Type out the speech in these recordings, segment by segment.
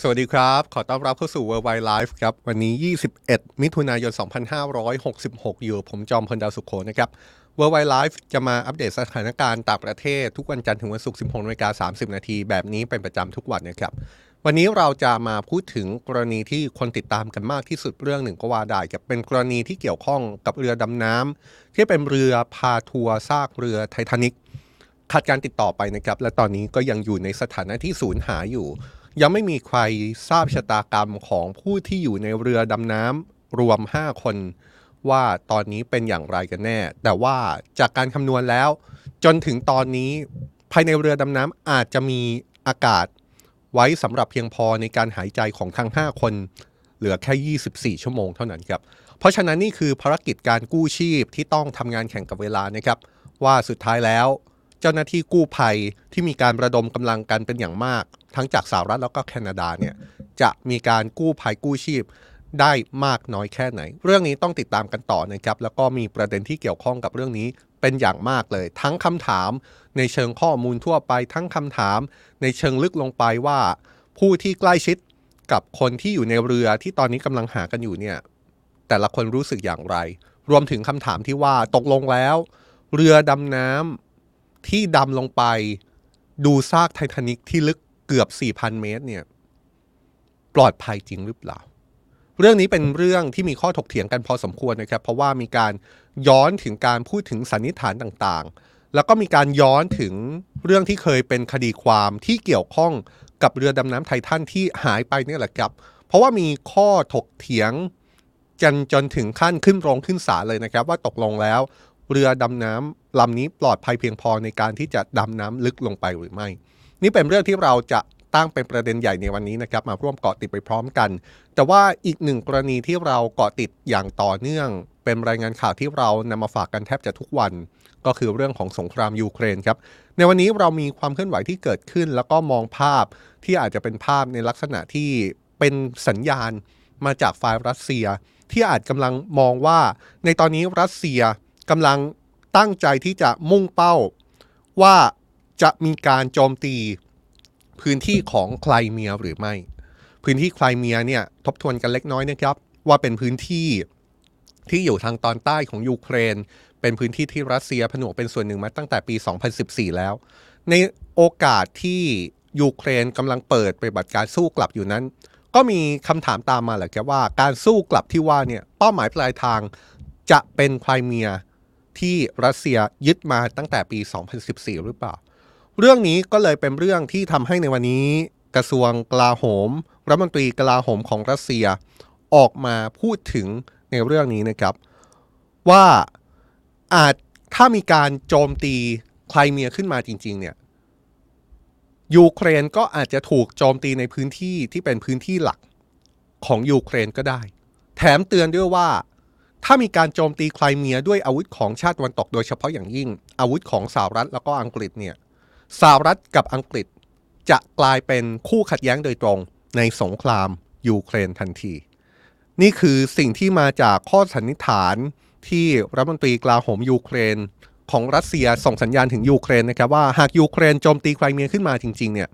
สวัสดีครับ ขอต้อนรับเข้าสู่ Worldwide Life ครับ วันนี้ 21 มิถุนายน 2566 อยู่ ผมจอมพลดาวสุขโขนะครับ Worldwide Life จะมาอัปเดตสถานการณ์ต่างประเทศ ทุกวันจันทร์ถึงวันศุกร์ 16นาฬิกา30 นาที แบบนี้เป็นประจำทุกวันนะครับ วันนี้เราจะมาพูดถึงกรณีที่คนติดตามกันมากที่สุดเรื่องหนึ่งก็ว่าได้ครับเป็นกรณีที่เกี่ยวข้องกับเรือดำน้ำที่เป็นเรือพาทัวร์ซากเรือไททานิกขาดการติดต่อไปนะครับ และตอนนี้ก็ยังอยู่ในสถานะที่สูญหายอยู่ ยังไม่มีใครทราบชะตากรรมของผู้ที่อยู่ในเรือดำน้ำรวม 5 คน ว่าตอนนี้เป็นอย่างไรกันแน่ แต่ว่าจากการคำนวณแล้ว จนถึงตอนนี้ภายในเรือดำน้ำอาจจะมีอากาศไว้สำหรับเพียงพอในการหายใจของทั้ง 5 คน เหลือแค่ 24 ชั่วโมงเท่านั้นครับ เพราะฉะนั้นนี่คือภารกิจการกู้ชีพที่ต้องทำงานแข่งกับเวลานะครับ ว่าสุดท้ายแล้ว เจ้าหน้าที่กู้ภัยที่มีการระดมกำลังกันเป็นอย่างมาก ทั้งจากสหรัฐแล้วก็แคนาดาเนี่ยจะมีการกู้ภัยกู้ชีพได้มากน้อยแค่ไหน เรื่องนี้ต้องติดตามกันต่อนะครับ แล้วก็มีประเด็นที่เกี่ยวข้องกับเรื่องนี้เป็นอย่างมากเลย ทั้งคำถามในเชิงข้อมูลทั่วไป ทั้งคำถามในเชิงลึกลงไปว่า ผู้ที่ใกล้ชิดกับคนที่อยู่ในเรือที่ตอนนี้กำลังหากันอยู่เนี่ยแต่ละคนรู้สึกอย่างไร รวมถึงคำถามที่ว่าตกลงแล้ว เรือดำน้ำที่ดำลงไป ดูซากไททานิกที่ลึก เกือบ 4,000 เมตรเนี่ยปลอดภัยจริงหรือเปล่า เรื่องนี้เป็นเรื่องที่มีข้อถกเถียงกันพอสมควรนะครับ เพราะว่ามีการย้อนถึงการพูดถึงสันนิษฐานต่างๆ แล้วก็มีการย้อนถึงเรื่องที่เคยเป็นคดีความที่เกี่ยวข้องกับเรือดำน้ำไททันที่หายไปเนี่ยแหละครับ เพราะว่ามีข้อถกเถียงจนจนถึงขั้นขึ้นโรงขึ้นศาลเลยนะครับ ว่าตกลงแล้ว เรือดำน้ำลำนี้ปลอดภัยเพียงพอในการที่จะดำน้ำลึกลงไปหรือไม่ นี่เป็นเรื่องที่เราจะตั้งเป็นประเด็นใหญ่ในวันนี้นะครับ มาร่วมเกาะติดไปพร้อมกัน แต่ว่าอีกหนึ่งกรณีที่เราเกาะติดอย่างต่อเนื่อง เป็นรายงานข่าวที่เรานำมาฝากกันแทบจะทุกวัน ก็คือเรื่องของสงครามยูเครนครับ ในวันนี้เรามีความเคลื่อนไหวที่เกิดขึ้น แล้วก็มองภาพที่อาจจะเป็นภาพในลักษณะที่เป็นสัญญาณมาจากฝ่ายรัสเซีย ที่อาจกำลังมองว่า ในตอนนี้รัสเซียกำลังตั้งใจที่จะมุ่งเป้าว่า จะมีการโจมตีพื้นที่ของไคลเมียหรือไม่ พื้นที่ไคลเมียเนี่ยทบทวนกันเล็กน้อยนะครับ ว่าเป็นพื้นที่ที่อยู่ทางตอนใต้ของยูเครน เป็นพื้นที่ที่รัสเซียผนวกเป็นส่วนหนึ่งมาตั้งแต่ปี 2014 แล้ว ในโอกาสที่ยูเครนกำลังเปิดปฏิบัติการสู้กลับอยู่นั้น ก็มีคำถามตามมาแหละครับว่าการสู้กลับที่ว่าเนี่ยเป้าหมายปลายทางจะเป็นไคลเมียที่รัสเซียยึดมาตั้งแต่ปี 2014 หรือเปล่า เรื่องนี้ก็เลยเป็นเรื่องที่ทำให้ในวันนี้ กระทรวงกลาโหมรัฐมนตรีกลาโหมของรัสเซีย ออกมาพูดถึงในเรื่องนี้นะครับ ว่าอาจถ้ามีการโจมตีไคลเมียขึ้นมาจริง ๆ เนี่ยยูเครนก็อาจจะถูกโจมตีในพื้นที่ที่เป็นพื้นที่หลักของยูเครนก็ได้ แถมเตือนด้วยว่า ถ้ามีการโจมตีไคลเมียด้วยอาวุธของชาติตวันตกโดยเฉพาะอย่างยิ่ง อาวุธของสหรัฐแล้วก็อังกฤษเนี่ย สหรัฐกับอังกฤษจะกลายเป็นคู่ขัดแย้งโดยตรงในสงครามยูเครนทันที นี่คือสิ่งที่มาจากข้อสันนิษฐานที่รัฐมนตรีกลาโหมยูเครนของรัสเซียส่งสัญญาณถึงยูเครนนะครับว่าหากยูเครนโจมตีไครเมียขึ้นมาจริงๆเนี่ย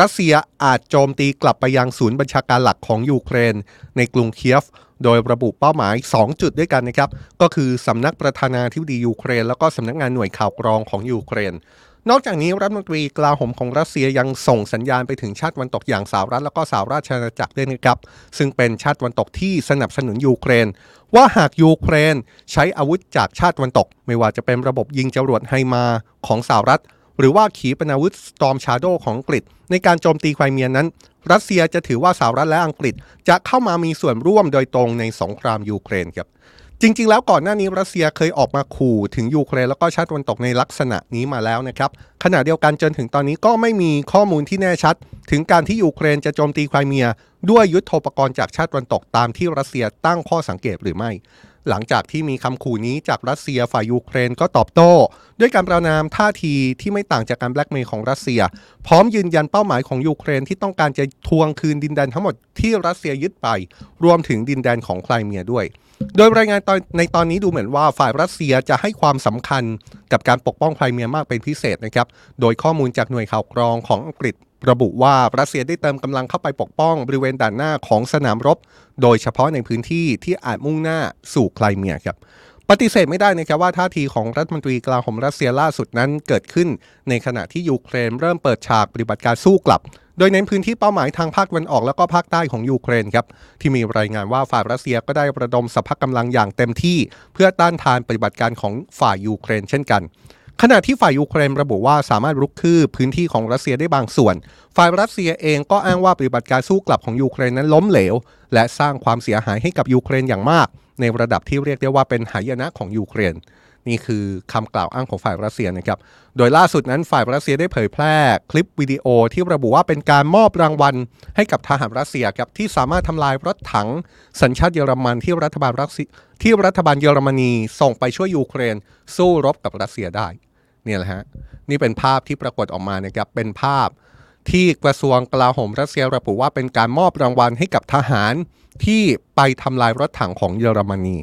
รัสเซียอาจโจมตีกลับไปยังศูนย์บัญชาการหลักของยูเครน ในกรุงเคียฟ โดยระบุเป้าหมาย 2 จุดด้วยกันนะครับ ก็คือสำนักประธานาธิบดียูเครน แล้วก็สำนักงานหน่วยข่าวกรองของยูเครน นอกจากนี้รัฐมนตรีกลาโหมของรัสเซียยังส่งสัญญาณไปถึงชาติตะวันตกอย่างสหรัฐแล้วก็สหราชอาณาจักรด้วยนะครับ ซึ่งเป็นชาติตะวันตกที่สนับสนุนยูเครน ว่าหากยูเครนใช้อาวุธจากชาติตะวันตก ไม่ว่าจะเป็นระบบยิงจรวดไฮมาของสหรัฐ หรือว่าขีปนาวุธ Storm Shadow ของอังกฤษ ในการโจมตีไครเมียนั้น รัสเซียจะถือว่าสหรัฐและอังกฤษจะเข้ามามีส่วนร่วมโดยตรงในสงครามยูเครนครับ จริง ๆ แล้วก่อนหน้านี้รัสเซียเคยออกมาขู่ถึงยูเครนแล้วก็ชาติตะวันตกในลักษณะนี้มาแล้วนะครับขณะเดียวกันจนถึงตอนนี้ก็ไม่มีข้อมูลที่แน่ชัด ถึงการที่ยูเครนจะโจมตีไครเมีย ด้วยยุทโธปกรณ์จากชาติตะวันตกตามที่รัสเซียตั้งข้อสังเกตหรือไม่ หลังจากที่มีคำขู่นี้จากรัสเซียฝ่ายยูเครนก็ตอบโต้ ด้วยการประณามท่าทีที่ไม่ต่างจากการแบล็กเมล์ของรัสเซีย พร้อมยืนยันเป้าหมายของยูเครนที่ต้องการจะทวงคืนดินแดนทั้งหมดที่รัสเซียยึดไป รวมถึงดินแดนของไครเมียด้วย โดยรายงานตอนในตอนนี้ดูเหมือนว่าฝ่ายรัสเซียจะให้ความสำคัญกับการปกป้องไครเมียมากเป็นพิเศษนะครับ โดยข้อมูลจากหน่วยข่าวกรองของอังกฤษ ระบุว่ารัสเซียได้เติมกำลังเข้าไปปกป้องบริเวณด่านหน้าของสนามรบ โดยเฉพาะในพื้นที่ที่อาจมุ่งหน้าสู่ไครเมียครับ ปฏิเสธไม่ได้นะครับว่าท่าทีของรัฐมนตรีกลาโหมรัสเซียล่าสุดนั้นเกิดขึ้น ในขณะที่ยูเครนเริ่มเปิดฉากปฏิบัติการสู้กลับ โดยเน้นพื้นที่เป้าหมายทางภาคตะวันออกแล้วก็ภาคใต้ของยูเครนครับที่มีรายงานว่าฝ่ายรัสเซียก็ได้ระดมสรรพกำลังอย่างเต็มที่ เพื่อต้านทานปฏิบัติการของฝ่ายยูเครนเช่นกันขณะที่ฝ่ายยูเครนระบุว่าสามารถรุกคืบพื้นที่ของรัสเซียได้บางส่วน ฝ่ายรัสเซียเองก็อ้างว่าปฏิบัติการสู้กลับของยูเครนนั้นล้มเหลว และสร้างความเสียหายให้กับยูเครนอย่างมาก ในระดับที่เรียกได้ว่าเป็นหายนะของยูเครน นี่คือคำกล่าวอ้างของฝ่ายรัสเซียนะครับ โดยล่าสุดนั้นฝ่ายรัสเซียได้เผยแพร่คลิปวิดีโอที่ระบุว่าเป็นการมอบรางวัล ให้กับทหารรัสเซียครับที่สามารถทำลายรถถัง สัญชาติเยอรมันที่รัฐบาลรัสเซียที่รัฐบาลเยอรมนีส่งไปช่วยยูเครน สู้รบกับรัสเซียได้เนี่ยแหละฮะนี่เป็นภาพที่ปรากฏออกมานะครับเป็นภาพที่กระทรวงกลาโหมรัสเซียระบุว่าเป็นการมอบรางวัลให้กับทหาร ที่ไปทำลายรถถังของเยอรมนี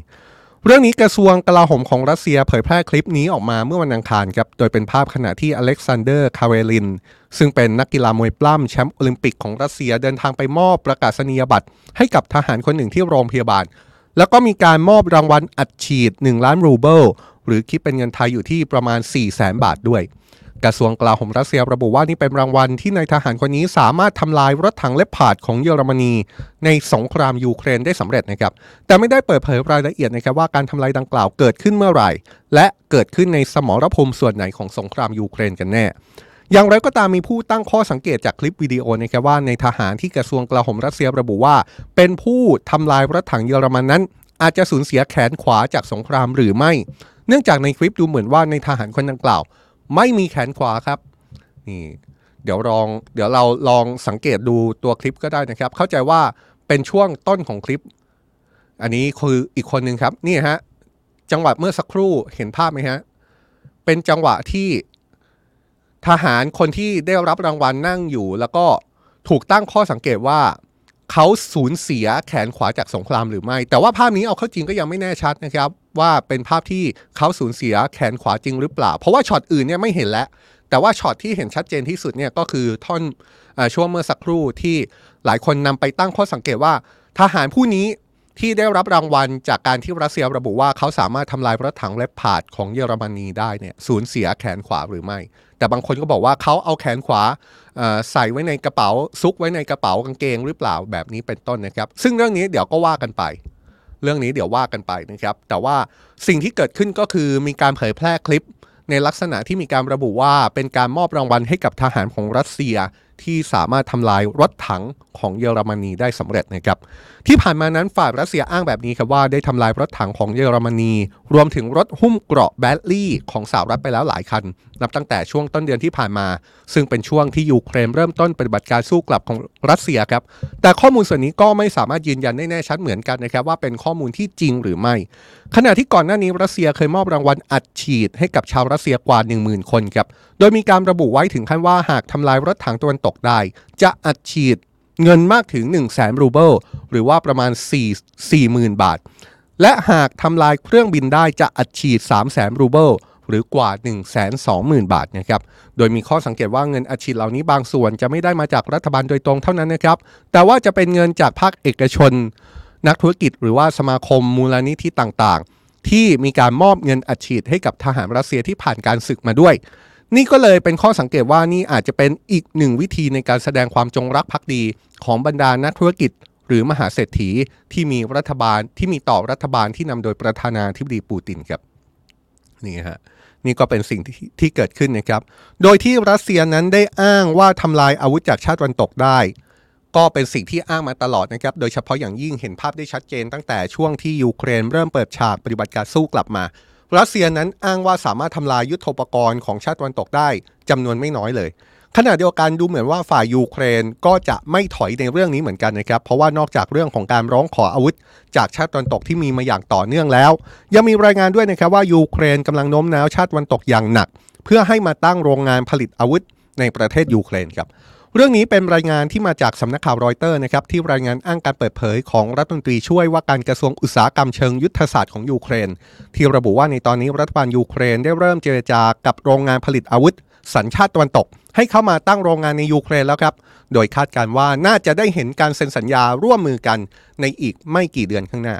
เรื่องนี้กระทรวงกลาโหมของรัสเซียเผยแพร่คลิปนี้ออกมาเมื่อวันอังคารครับ โดยเป็นภาพขณะที่อเล็กซานเดอร์ คาเรลิน ซึ่งเป็นนักกีฬามวยปล้ำแชมป์โอลิมปิกของรัสเซียเดินทางไปมอบประกาศนียบัตรให้กับทหารคนหนึ่งที่โรงพยาบาล แล้วก็มีการมอบรางวัลอัดฉีด 1 ล้านรูเบิล หรือคิดเป็นเงินไทยอยู่ที่ประมาณ 4 0 0แสนบาทด้วย กระทรวงกลาโหมรัสเซียระบุว่านี่เป็นรางวัลที่นายทหารคนนี้สามารถทำลายรถถังเลปพาดของเยอรมนีในสงครามยูเครนได้สำเร็จนะครับ แต่ไม่ได้เปิดเผยรายละเอียดนะครับว่าการทำลายดังกล่าวเกิดขึ้นเมื่อไหร่ และเกิดขึ้นในสมรภูมิส่วนไหนของสงครามยูเครนกันแน่อย่างไรก็ตามมีผู้ตั้งข้อสังเกตจากคลิปวิดีโอนะครับว่าในทหารที่กระทรวงกลาโหมรัสเซียระบุว่า เป็นผู้ทำลายรถถังเยอรมันนั้น อาจจะสูญเสียแขนขวาจากสงครามหรือไม่ เนื่องจากในคลิปดูเหมือนว่าในทหารคนดังกล่าว ไม่มีแขนขวาครับนี่เดี๋ยวลองเดี๋ยวเราลองสังเกตดูตัวคลิปก็ได้นะครับ เข้าใจว่าเป็นช่วงต้นของคลิป อันนี้คืออีกคนหนึ่งครับนี่ฮะจังหวะเมื่อสักครู่เห็นภาพไหมฮะเป็นจังหวะที่ทหารคนที่ได้รับรางวัลนั่งอยู่ แล้วก็ถูกตั้งข้อสังเกตว่า เขาสูญเสียแขนขวาจากสงครามหรือไม่ แต่ว่าภาพนี้เอาเข้าจริงก็ยังไม่แน่ชัดนะครับ ว่าเป็นภาพที่เขาสูญเสียแขนขวาจริงหรือเปล่า เพราะว่าช็อตอื่นเนี่ยไม่เห็นแล้ว แต่ว่าช็อตที่เห็นชัดเจนที่สุดเนี่ยก็คือท่อนอช่วงเมื่อสักครู่ที่หลายคนนำไปตั้งข้อสังเกตว่า ทหารผู้นี้ที่ได้รับรางวัลจากการที่รัสเซียระบุว่าเขาสามารถทำลายรถถังเลปพาดของเยอรมนีได้เนี่ยสูญเสียแขนขวาหรือไม่ แต่บางคนก็บอกว่าเขาเอาแขนขวาใส่ไว้ในกระเป๋าซุกไว้ในกระเป๋ากางเกงหรือเปล่าแบบนี้เป็นต้นนะครับ ซึ่งเรื่องนี้เดี๋ยวก็ว่ากันไป เรื่องนี้เดี๋ยวว่ากันไปนะครับ แต่ว่าสิ่งที่เกิดขึ้นก็คือมีการเผยแพร่คลิป ในลักษณะที่มีการระบุว่าเป็นการมอบรางวัลให้กับทหารของรัสเซียที่สามารถทำลายรถถังของเยอรมนีได้สำเร็จนะครับที่ผ่านมานั้นฝ่ายรัสเซียอ้างแบบนี้ครับว่าได้ทำลายรถถังของเยอรมนี รวมถึงรถหุ้มเกราะแบตลี่ของสหรัฐไปแล้วหลายคัน นับตั้งแต่ช่วงต้นเดือนที่ผ่านมา ซึ่งเป็นช่วงที่ยูเครนเริ่มต้นปฏิบัติการสู้กลับของรัสเซียครับแต่ข้อมูลส่วนนี้ก็ไม่สามารถยืนยันได้แน่ชัดเหมือนกันนะครับว่าเป็นข้อมูลที่จริงหรือไม่ ขณะที่ก่อนหน้านี้รัสเซียเคยมอบรางวัลอัดฉีดให้กับชาวรัสเซียกว่า 10,000 คนครับโดยมีการระบุไว้ถึงขั้นว่าหากทำลายรถถังตะวันตกได้ จะอัดฉีดเงินมากถึง 1 0 0 0 0แสนรูเบิลหรือว่าประมาณ 4 40,000 บาท และหากทำลายเครื่องบินได้จะอัดฉีด 3 0 0แสนรูเบิลหรือกว่า 1 2 0 0 0 0 บาทนะครับ โดยมีข้อสังเกตว่าเงินอัดฉีดเหล่านี้บางส่วนจะไม่ได้มาจากรัฐบาลโดยตรงเท่านั้นนะครับ แต่ว่าจะเป็นเงินจากภาคเอกชน นักธุรกิจหรือว่าสมาคมมูลนิธิต่างๆ ที่มีการมอบเงินอัดฉีดให้กับทหารรัสเซียที่ผ่านการศึกมาด้วย นี่ก็เลยเป็นข้อสังเกตว่านี่อาจจะเป็นอีกหนึ่งวิธีในการแสดงความจงรักภักดีของบรรดานักธุรกิจ หรือมหาเศรษฐีที่มีรัฐบาลที่มีต่อรัฐบาลที่นำโดยประธานาธิบดีปูตินครับนี่ฮะนี่ก็เป็นสิ่งที่ที่เกิดขึ้นนะครับ โดยที่รัสเซียนั้นได้อ้างว่าทำลายอาวุธจากชาติตะวันตกได้ ก็เป็นสิ่งที่อ้างมาตลอดนะครับ โดยเฉพาะอย่างยิ่งเห็นภาพได้ชัดเจนตั้งแต่ช่วงที่ยูเครนเริ่มเปิดฉากปฏิบัติการสู้กลับมา รัสเซียนั้นอ้างว่าสามารถทำลายยุทโธปกรณ์ของชาติตะวันตกได้จำนวนไม่น้อยเลย ขณะเดียวกันดูเหมือนว่าฝ่ายยูเครนก็จะไม่ถอยในเรื่องนี้เหมือนกันนะครับ เพราะว่านอกจากเรื่องของการร้องขออาวุธ จากชาติตะวันตกที่มีมาอย่างต่อเนื่องแล้ว ยังมีรายงานด้วยนะครับว่ายูเครนกำลังโน้มน้าวชาติตะวันตกอย่างหนัก เพื่อให้มาตั้งโรงงานผลิตอาวุธในประเทศยูเครนครับ เรื่องนี้เป็นรายงานที่มาจากสำนักข่าวรอยเตอร์นะครับที่รายงานอ้างการเปิดเผยของรัฐมนตรีช่วยว่าการกระทรวงอุตสาหกรรมเชิงยุทธศาสตร์ของยูเครน ที่ระบุว่าในตอนนี้รัฐบาลยูเครนได้เริ่มเจรจากับโรงงานผลิตอาวุธ สัญชาติตะวันตก ให้เข้ามาตั้งโรงงานในยูเครนแล้วครับ โดยคาดการว่าน่าจะได้เห็นการเซ็นสัญญาร่วมมือกันในอีกไม่กี่เดือนข้างหน้า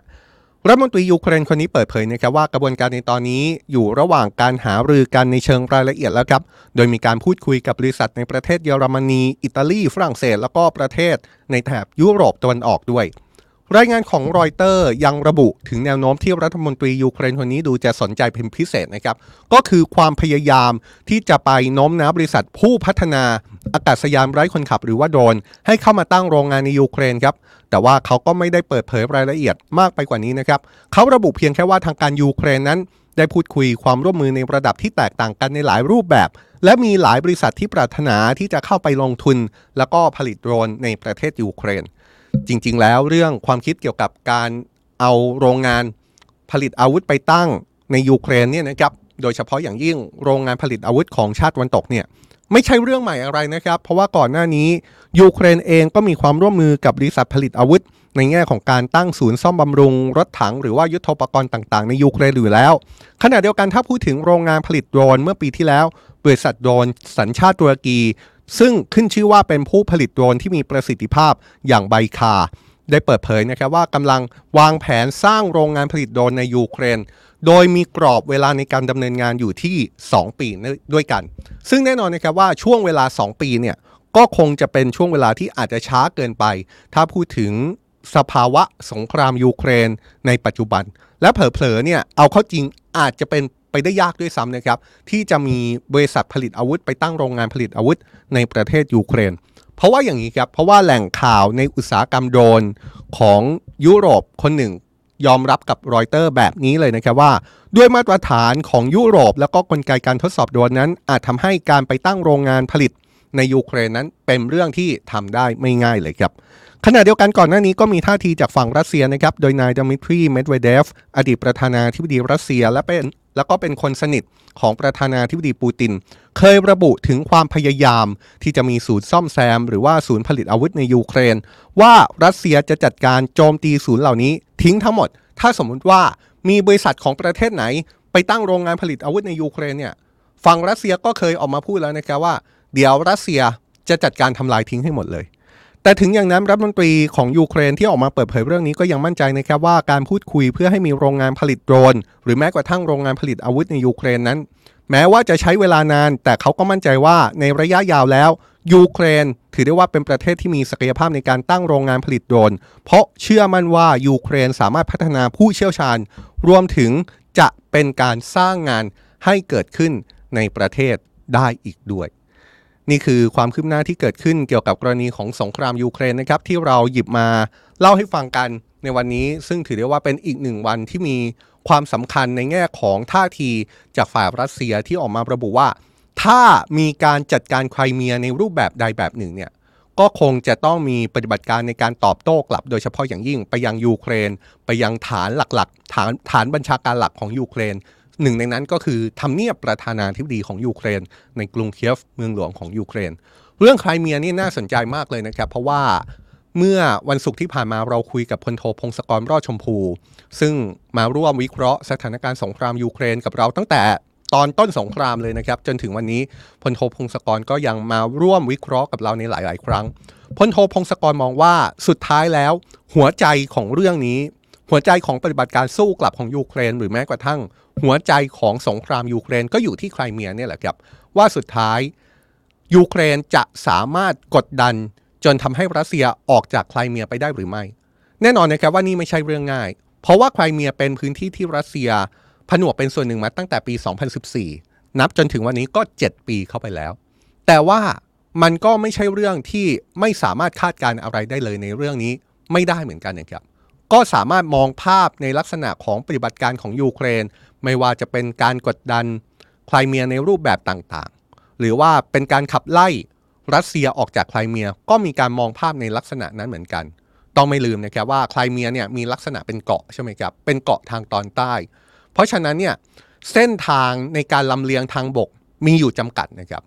รัฐมนตรียูเครนคนนี้เปิดเผยนะครับว่ากระบวนการในตอนนี้อยู่ระหว่างการหารือกันในเชิงรายละเอียดแล้วครับ โดยมีการพูดคุยกับบริษัทในประเทศเยอรมนี อิตาลี ฝรั่งเศส แล้วก็ประเทศในแถบยุโรปตะวันออกด้วย รายงานของรอยเตอร์ยังระบุถึงแนวโน้มที่รัฐมนตรียูเครนคนนี้ดูจะสนใจเป็นพิเศษนะครับ ก็คือความพยายามที่จะไปโน้มน้าวบริษัทผู้พัฒนา อากาศยานไร้คนขับหรือว่าโดรนให้เข้ามาตั้งโรงงานในยูเครนครับแต่ว่าเขาก็ไม่ได้เปิดเผยรายละเอียดมากไปกว่านี้นะครับเขาระบุเพียงแค่ว่าทางการยูเครนนั้น ได้พูดคุยความร่วมมือในระดับที่แตกต่างกันในหลายรูปแบบ และมีหลายบริษัทที่ปรารถนาที่จะเข้าไปลงทุน แล้วก็ผลิตโดรนในประเทศยูเครน จริง ๆ แล้วเรื่องความคิดเกี่ยวกับการเอาโรงงานผลิตอาวุธไปตั้งในยูเครนเนี่ยนะครับโดยเฉพาะอย่างยิ่งโรงงานผลิตอาวุธของชาติวันตกเนี่ย ไม่ใช่เรื่องใหม่อะไรนะครับ เพราะว่าก่อนหน้านี้ยูเครนเองก็มีความร่วมมือกับบริษัทผลิตอาวุธ ในแง่ของการตั้งศูนย์ซ่อมบำรุง รถถังหรือว่ายุทโธปกรณ์ต่างๆ ในยูเครนอยู่แล้ว ขณะเดียวกันถ้าพูดถึงโรงงานผลิตโดรนเมื่อปีที่แล้ว บริษัทโดรนสัญชาติตุรกี ซึ่งขึ้นชื่อว่าเป็นผู้ผลิตโดรนที่มีประสิทธิภาพอย่างไบคาได้เปิดเผยนะครับว่ากำลังวางแผนสร้างโรงงานผลิตโดรนในยูเครน โดยมีกรอบเวลาในการดำเนินงานอยู่ที่ 2 ปีด้วยกัน ซึ่งแน่นอนนะครับว่าช่วงเวลา 2 ปีเนี่ยก็คงจะเป็นช่วงเวลาที่อาจจะช้าเกินไป ถ้าพูดถึงสภาวะสงครามยูเครนในปัจจุบัน และเผลอๆเนี่ยเอาเข้าจริงอาจจะเป็นไปได้ยากด้วยซ้ำนะครับ ที่จะมีบริษัทผลิตอาวุธ ไปตั้งโรงงานผลิตอาวุธในประเทศยูเครน เพราะว่าอย่างนี้ครับ เพราะว่าแหล่งข่าวในอุตสาหกรรมโดรนของยุโรปคนหนึ่ง ยอมรับกับรอยเตอร์แบบนี้เลยนะครับว่า ด้วยมาตรฐานของยุโรป แล้วก็กลไกการทดสอบโดรนนั้น อาจทำให้การไปตั้งโรงงานผลิตในยูเครนนั้นเป็นเรื่องที่ทำได้ไม่ง่ายเลยครับขณะเดียวกันก่อนหน้านี้ก็มีท่าทีจากฝั่งรัสเซียนะครับ โดยนายดมิทรีเมดเวเดฟ อดีตประธานาธิบดีรัสเซีย และเป็นแล้วก็เป็นคนสนิทของประธานาธิบดีปูติน เคยระบุถึงความพยายามที่จะมีศูนย์ซ่อมแซม หรือว่าศูนย์ผลิตอาวุธในยูเครน ว่ารัสเซียจะจัดการโจมตีศูนย์เหล่านี้ ทิ้งทั้งหมด ถ้าสมมุติว่ามีบริษัทของประเทศไหน ไปตั้งโรงงานผลิตอาวุธในยูเครนเนี่ยฝั่งรัสเซียก็เคยออกมาพูดแล้วนะครับว่า เดี๋ยวรัสเซียจะจัดการทำลายทิ้งให้หมดเลย แต่ถึงอย่างนั้นรัฐมนตรีของยูเครนที่ออกมาเปิดเผยเรื่องนี้ก็ยังมั่นใจนะครับว่าการพูดคุยเพื่อให้มีโรงงานผลิตโดรน หรือแม้กระทั่งโรงงานผลิตอาวุธในยูเครนนั้น แม้ว่าจะใช้เวลานาน แต่เขาก็มั่นใจว่าในระยะยาวแล้วยูเครน ถือได้ว่าเป็นประเทศที่มีศักยภาพในการตั้งโรงงานผลิตโดรน เพราะเชื่อมั่นว่ายูเครนสามารถพัฒนาผู้เชี่ยวชาญ รวมถึงจะเป็นการสร้างงานให้เกิดขึ้นในประเทศได้อีกด้วย นี่คือความคืบหน้าที่เกิดขึ้นเกี่ยวกับกรณีของสงครามยูเครนนะครับที่เราหยิบมาเล่าให้ฟังกันในวันนี้ ซึ่งถือได้ว่าเป็นอีกหนึ่งวันที่มีความสำคัญในแง่ของท่าทีจากฝ่ายรัสเซียที่ออกมาระบุว่า ถ้ามีการจัดการไครเมียในรูปแบบใดแบบหนึ่งเนี่ยก็คงจะต้องมีปฏิบัติการในการตอบโต้กลับ โดยเฉพาะอย่างยิ่งไปยังยูเครน ไปยังฐานหลักๆ ฐานฐานบัญชาการหลักของยูเครน หนึ่งในนั้นก็คือทำเนียบประธานาธิบดีของยูเครน ในกรุงเคียฟเมืองหลวงของยูเครน เรื่องไครเมียนี่น่าสนใจมากเลยนะครับ เพราะว่าเมื่อวันศุกร์ที่ผ่านมาเราคุยกับพลโทพงศกรรอดชมพู ซึ่งมาร่วมวิเคราะห์สถานการณ์สงครามยูเครนกับเราตั้งแต่ตอนต้นสงครามเลยนะครับ จนถึงวันนี้พลโทพงศกรก็ยังมาร่วมวิเคราะห์กับเราในหลาย ๆ ครั้งพลโทพงศกรมองว่าสุดท้ายแล้ว หัวใจของเรื่องนี้ หัวใจของปฏิบัติการสู้กลับของยูเครน หรือแม้กระทั่ง หัวใจของสงครามยูเครนก็อยู่ที่ไครเมียเนี่ยแหละครับ ว่าสุดท้ายยูเครนจะสามารถกดดัน จนทำให้รัสเซียออกจากไครเมียไปได้หรือไม่ แน่นอนนะครับว่านี่ไม่ใช่เรื่องง่าย เพราะว่าไครเมียเป็นพื้นที่ที่รัสเซียผนวกเป็นส่วนหนึ่งมาตั้งแต่ปี 2014 นับจนถึงวันนี้ก็ 7 ปีเข้าไปแล้ว แต่ว่ามันก็ไม่ใช่เรื่องที่ไม่สามารถคาดการอะไรได้เลยในเรื่องนี้ไม่ได้เหมือนกันนะครับ ก็สามารถมองภาพในลักษณะของปฏิบัติการของยูเครน ไม่ว่าจะเป็นการกดดันไครเมียในรูปแบบต่างๆ หรือว่าเป็นการขับไล่รัสเซียออกจากไครเมียก็มีการมองภาพในลักษณะนั้นเหมือนกัน ต้องไม่ลืมนะครับว่าไครเมียเนี่ยมีลักษณะเป็นเกาะใช่ไหมครับเป็นเกาะทางตอนใต้ เพราะฉะนั้นเนี่ยเส้นทางในการลำเลียงทางบกมีอยู่จำกัดนะครับ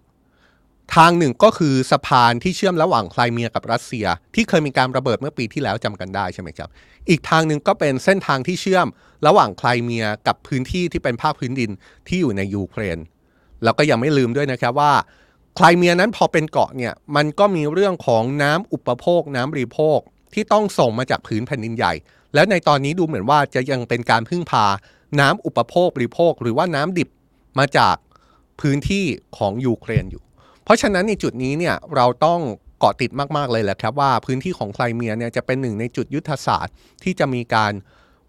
ทางหนึ่งก็คือสะพานที่เชื่อมระหว่างไครเมียกับรัสเซีย ที่เคยมีการระเบิดเมื่อปีที่แล้วจำกันได้ใช่ไหมครับ อีกทางหนึ่งก็เป็นเส้นทางที่เชื่อมระหว่างไครเมียกับพื้นที่ที่เป็นภาคพื้นดินที่อยู่ในยูเครน แล้วก็ยังไม่ลืมด้วยนะครับว่าไครเมียนั้นพอเป็นเกาะเนี่ยมันก็มีเรื่องของน้ำอุปโภค น้ำบริโภคที่ต้องส่งมาจากผืนแผ่นดินใหญ่ แล้วในตอนนี้ดูเหมือนว่าจะยังเป็นการพึ่งพาน้ำอุปโภคบริโภค หรือว่าน้ำดิบมาจากพื้นที่ของยูเครนอยู่ เพราะฉะนั้นในจุดนี้เนี่ยเราต้องเกาะติดมาก ๆ เลยแหละครับว่าพื้นที่ของไครเมียเนี่ยจะเป็นหนึ่งในจุดยุทธศาสตร์ ที่จะมีการ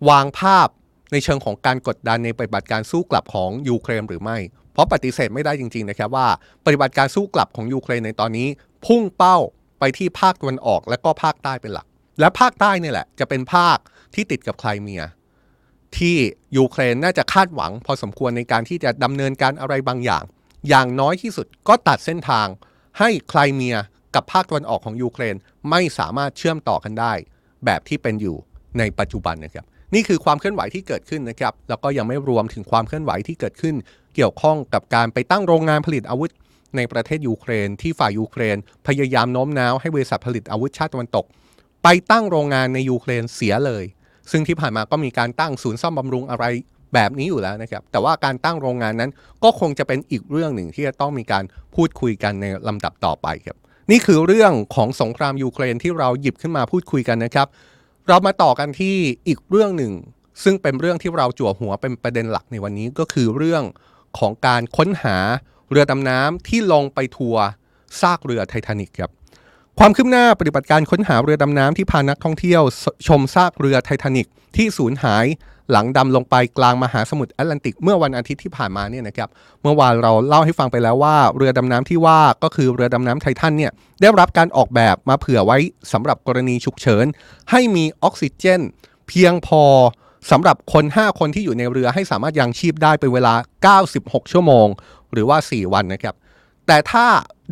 วางภาพในเชิงของการกดดันในปฏิบัติการสู้กลับของยูเครนหรือไม่ เพราะปฏิเสธไม่ได้จริงๆนะครับว่าปฏิบัติการสู้กลับของยูเครนในตอนนี้ พุ่งเป้าไปที่ภาคตะวันออกและก็ภาคใต้เป็นหลัก และภาคใต้นี่แหละจะเป็นภาคที่ติดกับไครเมีย ที่ยูเครนน่าจะคาดหวัง พอสมควรในการที่จะดำเนินการอะไรบางอย่าง อย่างน้อยที่สุดก็ตัดเส้นทางให้ไครเมียกับภาคตะวันออกของยูเครนไม่สามารถเชื่อมต่อกันได้ แบบที่เป็นอยู่ในปัจจุบันนะครับ นี่คือความเคลื่อนไหวที่เกิดขึ้นนะครับ แล้วก็ยังไม่รวมถึงความเคลื่อนไหวที่เกิดขึ้น เกี่ยวข้องกับการไปตั้งโรงงานผลิตอาวุธ ในประเทศยูเครน ที่ฝ่ายยูเครน พยายามโน้มน้าวให้บริษัทผลิตอาวุธชาติตะวันตก ไปตั้งโรงงานในยูเครนเสียเลย ซึ่งที่ผ่านมาก็มีการตั้งศูนย์ซ่อมบำรุงอะไร แบบนี้อยู่แล้วนะครับ แต่ว่าการตั้งโรงงานนั้นก็คงจะเป็นอีกเรื่องหนึ่งที่จะต้องมีการพูดคุยกันในลำดับต่อไปครับ นี่คือเรื่องของสงครามยูเครนที่เราหยิบขึ้นมาพูดคุยกันนะครับ เรามาต่อกันที่อีกเรื่องหนึ่ง ซึ่งเป็นเรื่องที่เราจั่วหัวเป็นประเด็นหลักในวันนี้ก็คือเรื่องของการค้นหาเรือดำน้ำที่ลงไปทัวร์ซากเรือไททานิกครับความคืบหน้าปฏิบัติการค้นหาเรือดำน้ำที่พานักท่องเที่ยวชมซากเรือไททานิกที่สูญหาย หลังดำลงไปกลางมหาสมุทรแอตแลนติกเมื่อวันอาทิตย์ที่ผ่านมาเนี่ยนะครับเมื่อวานเราเล่าให้ฟังไปแล้วว่า เรือดำน้ำที่ว่าก็คือเรือดำน้ำไททันเนี่ยได้รับการออกแบบมาเผื่อไว้สำหรับกรณีฉุกเฉิน ให้มีออกซิเจน เพียงพอสำหรับคน 5 คนที่อยู่ในเรือให้สามารถยังชีพได้เป็นเวลา 96 ชั่วโมง หรือว่า 4 วันนะครับ แต่ถ้า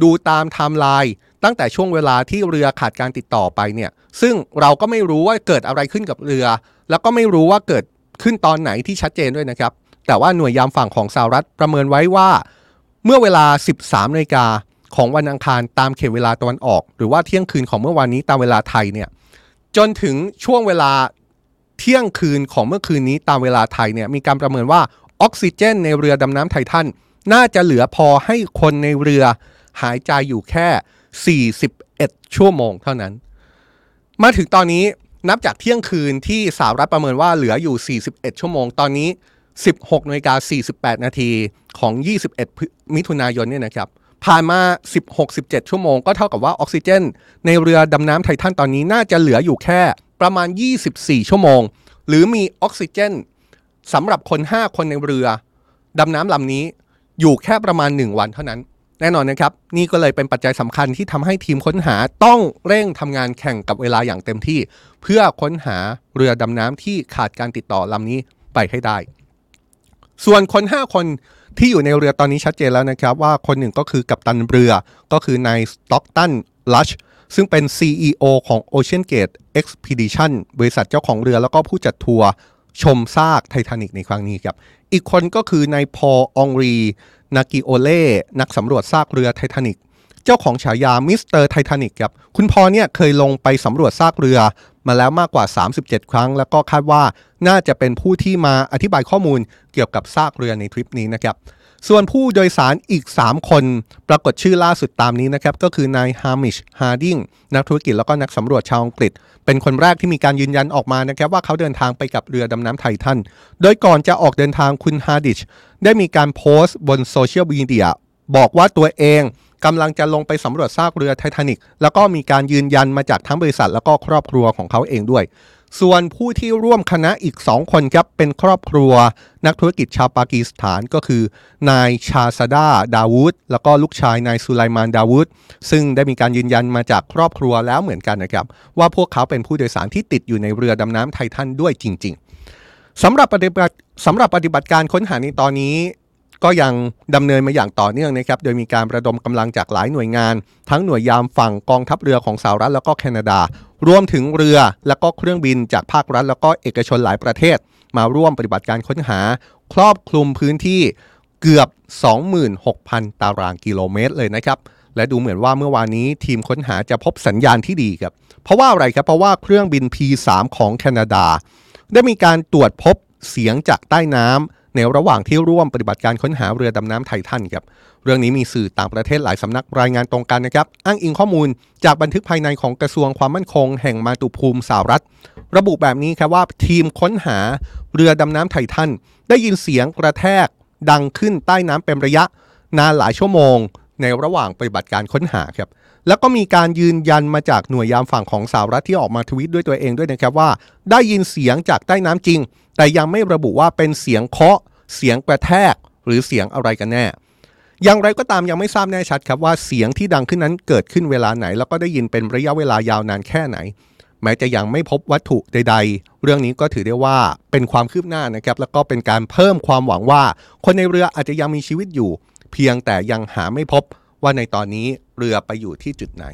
ดูตามไทม์ไลน์ตั้งแต่ช่วงเวลาที่เรือขาดการติดต่อไปเนี่ย ซึ่งเราก็ไม่รู้ว่าเกิดอะไรขึ้นกับเรือ แล้วก็ไม่รู้ว่าเกิด ขึ้นตอนไหนที่ชัดเจนด้วยนะครับ แต่ว่าหน่วยยามฝั่งของสหรัฐประเมินไว้ว่า เมื่อเวลา 13นาฬิกาของวันอังคารตามเขตเวลาตะวันออก หรือว่าเที่ยงคืนของเมื่อวานนี้ตามเวลาไทยเนี่ยจนถึงช่วงเวลาเที่ยงคืนของเมื่อคืนนี้ตามเวลาไทยเนี่ยมีการประเมินว่าออกซิเจน ในเรือดำน้ำไททันน่าจะเหลือพอให้คนในเรือหายใจอยู่แค่ 41 ชั่วโมงเท่านั้น มาถึงตอนนี้ นับจากเที่ยงคืนที่สหรัฐประเมินว่าเหลืออยู่ 41 ชั่วโมง ตอนนี้ 16นาฬิกา48 นาทีของ 21 มิถุนายนเนี่ยนะครับ ผ่านมา 16-17 ชั่วโมง ก็เท่ากับว่าออกซิเจน ในเรือดำน้ำไททันตอนนี้น่าจะเหลืออยู่แค่ประมาณ 24 ชั่วโมง หรือมีออกซิเจนสำหรับคน 5 คนในเรือดำน้ำลำนี้อยู่แค่ประมาณ 1 วันเท่านั้น แน่นอนนะครับ นี่ก็เลยเป็นปัจจัยสำคัญที่ทำให้ทีมค้นหาต้องเร่งทำงานแข่งกับเวลาอย่างเต็มที่ เพื่อค้นหาเรือดำน้ำที่ขาดการติดต่อลำนี้ไปให้ได้ ส่วนคน 5 คนที่อยู่ในเรือตอนนี้ชัดเจนแล้วนะครับ ว่าคนหนึ่งก็คือกัปตันเรือก็คือนายสต็อกตันลัชซึ่งเป็น CEO ของ Ocean Gate Expedition บริษัทเจ้าของเรือแล้วก็ผู้จัดทัวร์ชมซากไททานิกในครั้งนี้ครับ อีกคนก็คือนายพอลอองรี นาร์กิโอเล่นักสำรวจซากเรือไททานิกเจ้าของฉายา Mister Titanic ครับคุณพอลเนี่ยเคยลงไปสำรวจซากเรือมาแล้วมากกว่า 37 ครั้ง แล้วก็คาดว่าน่าจะเป็นผู้ที่มาอธิบายข้อมูลเกี่ยวกับซากเรือในทริปนี้นะครับ ส่วนผู้โดยสารอีก 3 คน ปรากฏชื่อล่าสุดตามนี้นะครับ ก็คือนายฮามิชฮาร์ดิงนักธุรกิจแล้วก็นักสำรวจชาวอังกฤษ เป็นคนแรกที่มีการยืนยันออกมานะครับ ว่าเขาเดินทางไปกับเรือดำน้ำไททัน โดยก่อนจะออกเดินทางคุณฮาร์ดิงได้มีการโพสต์บนโซเชียลมีเดียบอกว่าตัวเองกำลังจะลงไปสำรวจซากเรือไททานิกแล้วก็มีการยืนยันมาจากทั้งบริษัทแล้วก็ครอบครัวของเขาเองด้วย ส่วนผู้ที่ร่วมคณะอีก 2 คนครับเป็นครอบครัว นักธุรกิจชาวปากีสถานก็คือ นายชาซาดาดาวูดแล้วก็ลูกชายนายสุไลมานดาวูดซึ่งได้มีการยืนยันมาจากครอบครัวแล้วเหมือนกันนะครับว่าพวกเขาเป็นผู้โดยสารที่ติดอยู่ในเรือดำน้ำไททันด้วยจริง ๆสำหรับปฏิบัติสำหรับปฏิบัติการค้นหาในตอนนี้ก็ยังดำเนินมาอย่างต่อเนื่องนะครับ โดยมีการระดมกำลังจากหลายหน่วยงาน ทั้งหน่วยยามฝั่งกองทัพเรือของสหรัฐแล้วก็แคนาดารวมถึงเรือและก็เครื่องบินจากภาครัฐ แล้วก็เอกชนหลายประเทศ มาร่วมปฏิบัติการค้นหา ครอบคลุมพื้นที่เกือบ 26,000 ตารางกิโลเมตรเลยนะครับ และดูเหมือนว่าเมื่อวานนี้ทีมค้นหาจะพบสัญญาณที่ดีครับ เพราะว่าอะไรครับ เพราะว่าเครื่องบิน P3 ของแคนาดา ได้มีการตรวจพบเสียงจากใต้น้ำ ในระหว่างที่ร่วมปฏิบัติการค้นหาเรือดำน้ำไททันครับเรื่องนี้มีสื่อต่างประเทศหลายสำนักรายงานตรงกันนะครับ อ้างอิงข้อมูลจากบันทึกภายในของกระทรวงความมั่นคง แห่งมาตุภูมิสหรัฐ ระบุแบบนี้ครับว่าทีมค้นหาเรือดำน้ำไททันได้ยินเสียงกระแทกดังขึ้นใต้น้ำเป็นระยะ นานหลายชั่วโมง ในระหว่างปฏิบัติการค้นหาครับแล้วก็มีการยืนยันมาจากหน่วยยามฝั่งของสหรัฐที่ออกมาทวิตด้วยตัวเองด้วยนะครับว่า ได้ยินเสียงจากใต้น้ำจริง แต่ยังไม่ระบุว่าเป็นเสียงเคาะ เสียงกระแทก หรือเสียงอะไรกันแน่ อย่างไรก็ตามยังไม่ทราบแน่ชัดครับว่าเสียงที่ดังขึ้นนั้นเกิดขึ้นเวลาไหน แล้วก็ได้ยินเป็นระยะเวลายาวนานแค่ไหน แม้จะยังไม่พบวัตถุใด ๆ เรื่องนี้ก็ถือได้ว่าเป็นความคืบหน้านะครับแล้วก็เป็นการเพิ่มความหวังว่า คนในเรืออาจจะยังมีชีวิตอยู่ เพียงแต่ยังหาไม่พบว่าในตอนนี้เรือไปอยู่ที่จุดไหน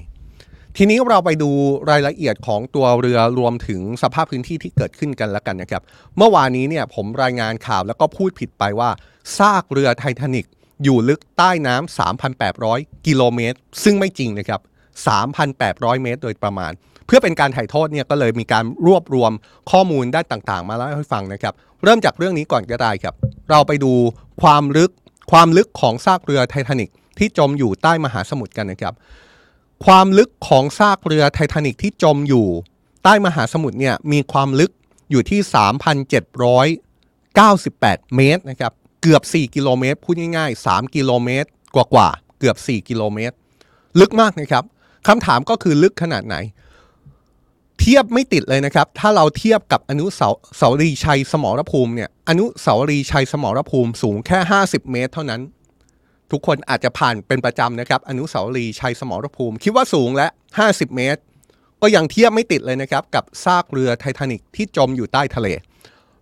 ทีนี้เราไปดูรายละเอียดของตัวเรือรวมถึงสภาพพื้นที่ที่เกิดขึ้นกันแล้วกันนะครับ เมื่อวานนี้เนี่ยผมรายงานข่าวแล้วก็พูดผิดไปว่าซากเรือไททานิกอยู่ลึกใต้น้ำ3,800 กิโลเมตร ซึ่งไม่จริงนะครับ 3,800 เมตรโดยประมาณ เพื่อเป็นการถ่ายโทษเนี่ยก็เลยมีการรวบรวมข้อมูลด้านต่างๆ มาเล่าให้ฟังนะครับ เริ่มจากเรื่องนี้ก่อนก็ได้ครับ เราไปดูความลึกความลึกของซากเรือไททานิกที่จมอยู่ใต้มหาสมุทรกันนะครับ ความลึกของซากเรือไททานิกที่จมอยู่ ใต้มหาสมุทรเนี่ยมีความลึกอยู่ที่ 3,798 เมตรนะครับเกือบ 4 กิโลเมตรพูดง่ายๆ 3 กิโลเมตร กว่าๆเกือบ 4 กิโลเมตร ลึกมากนะครับคำถามก็คือลึกขนาดไหน เทียบไม่ติดเลยนะครับ ถ้าเราเทียบกับอนุสาวสารีย์ชัยสมรภูมิเนี่ยอนุสาวรีย์ชัยสมรภูมิสูงแค่ 50 เมตร เท่านั้น ทุกคนอาจจะผ่านเป็นประจำนะครับ อนุสาวรีย์ชัยสมรภูมิ คิดว่าสูงแล้ว 50 เมตร ก็ยังเทียบไม่ติดเลยนะครับ กับซากเรือไททานิกที่จมอยู่ใต้ทะเล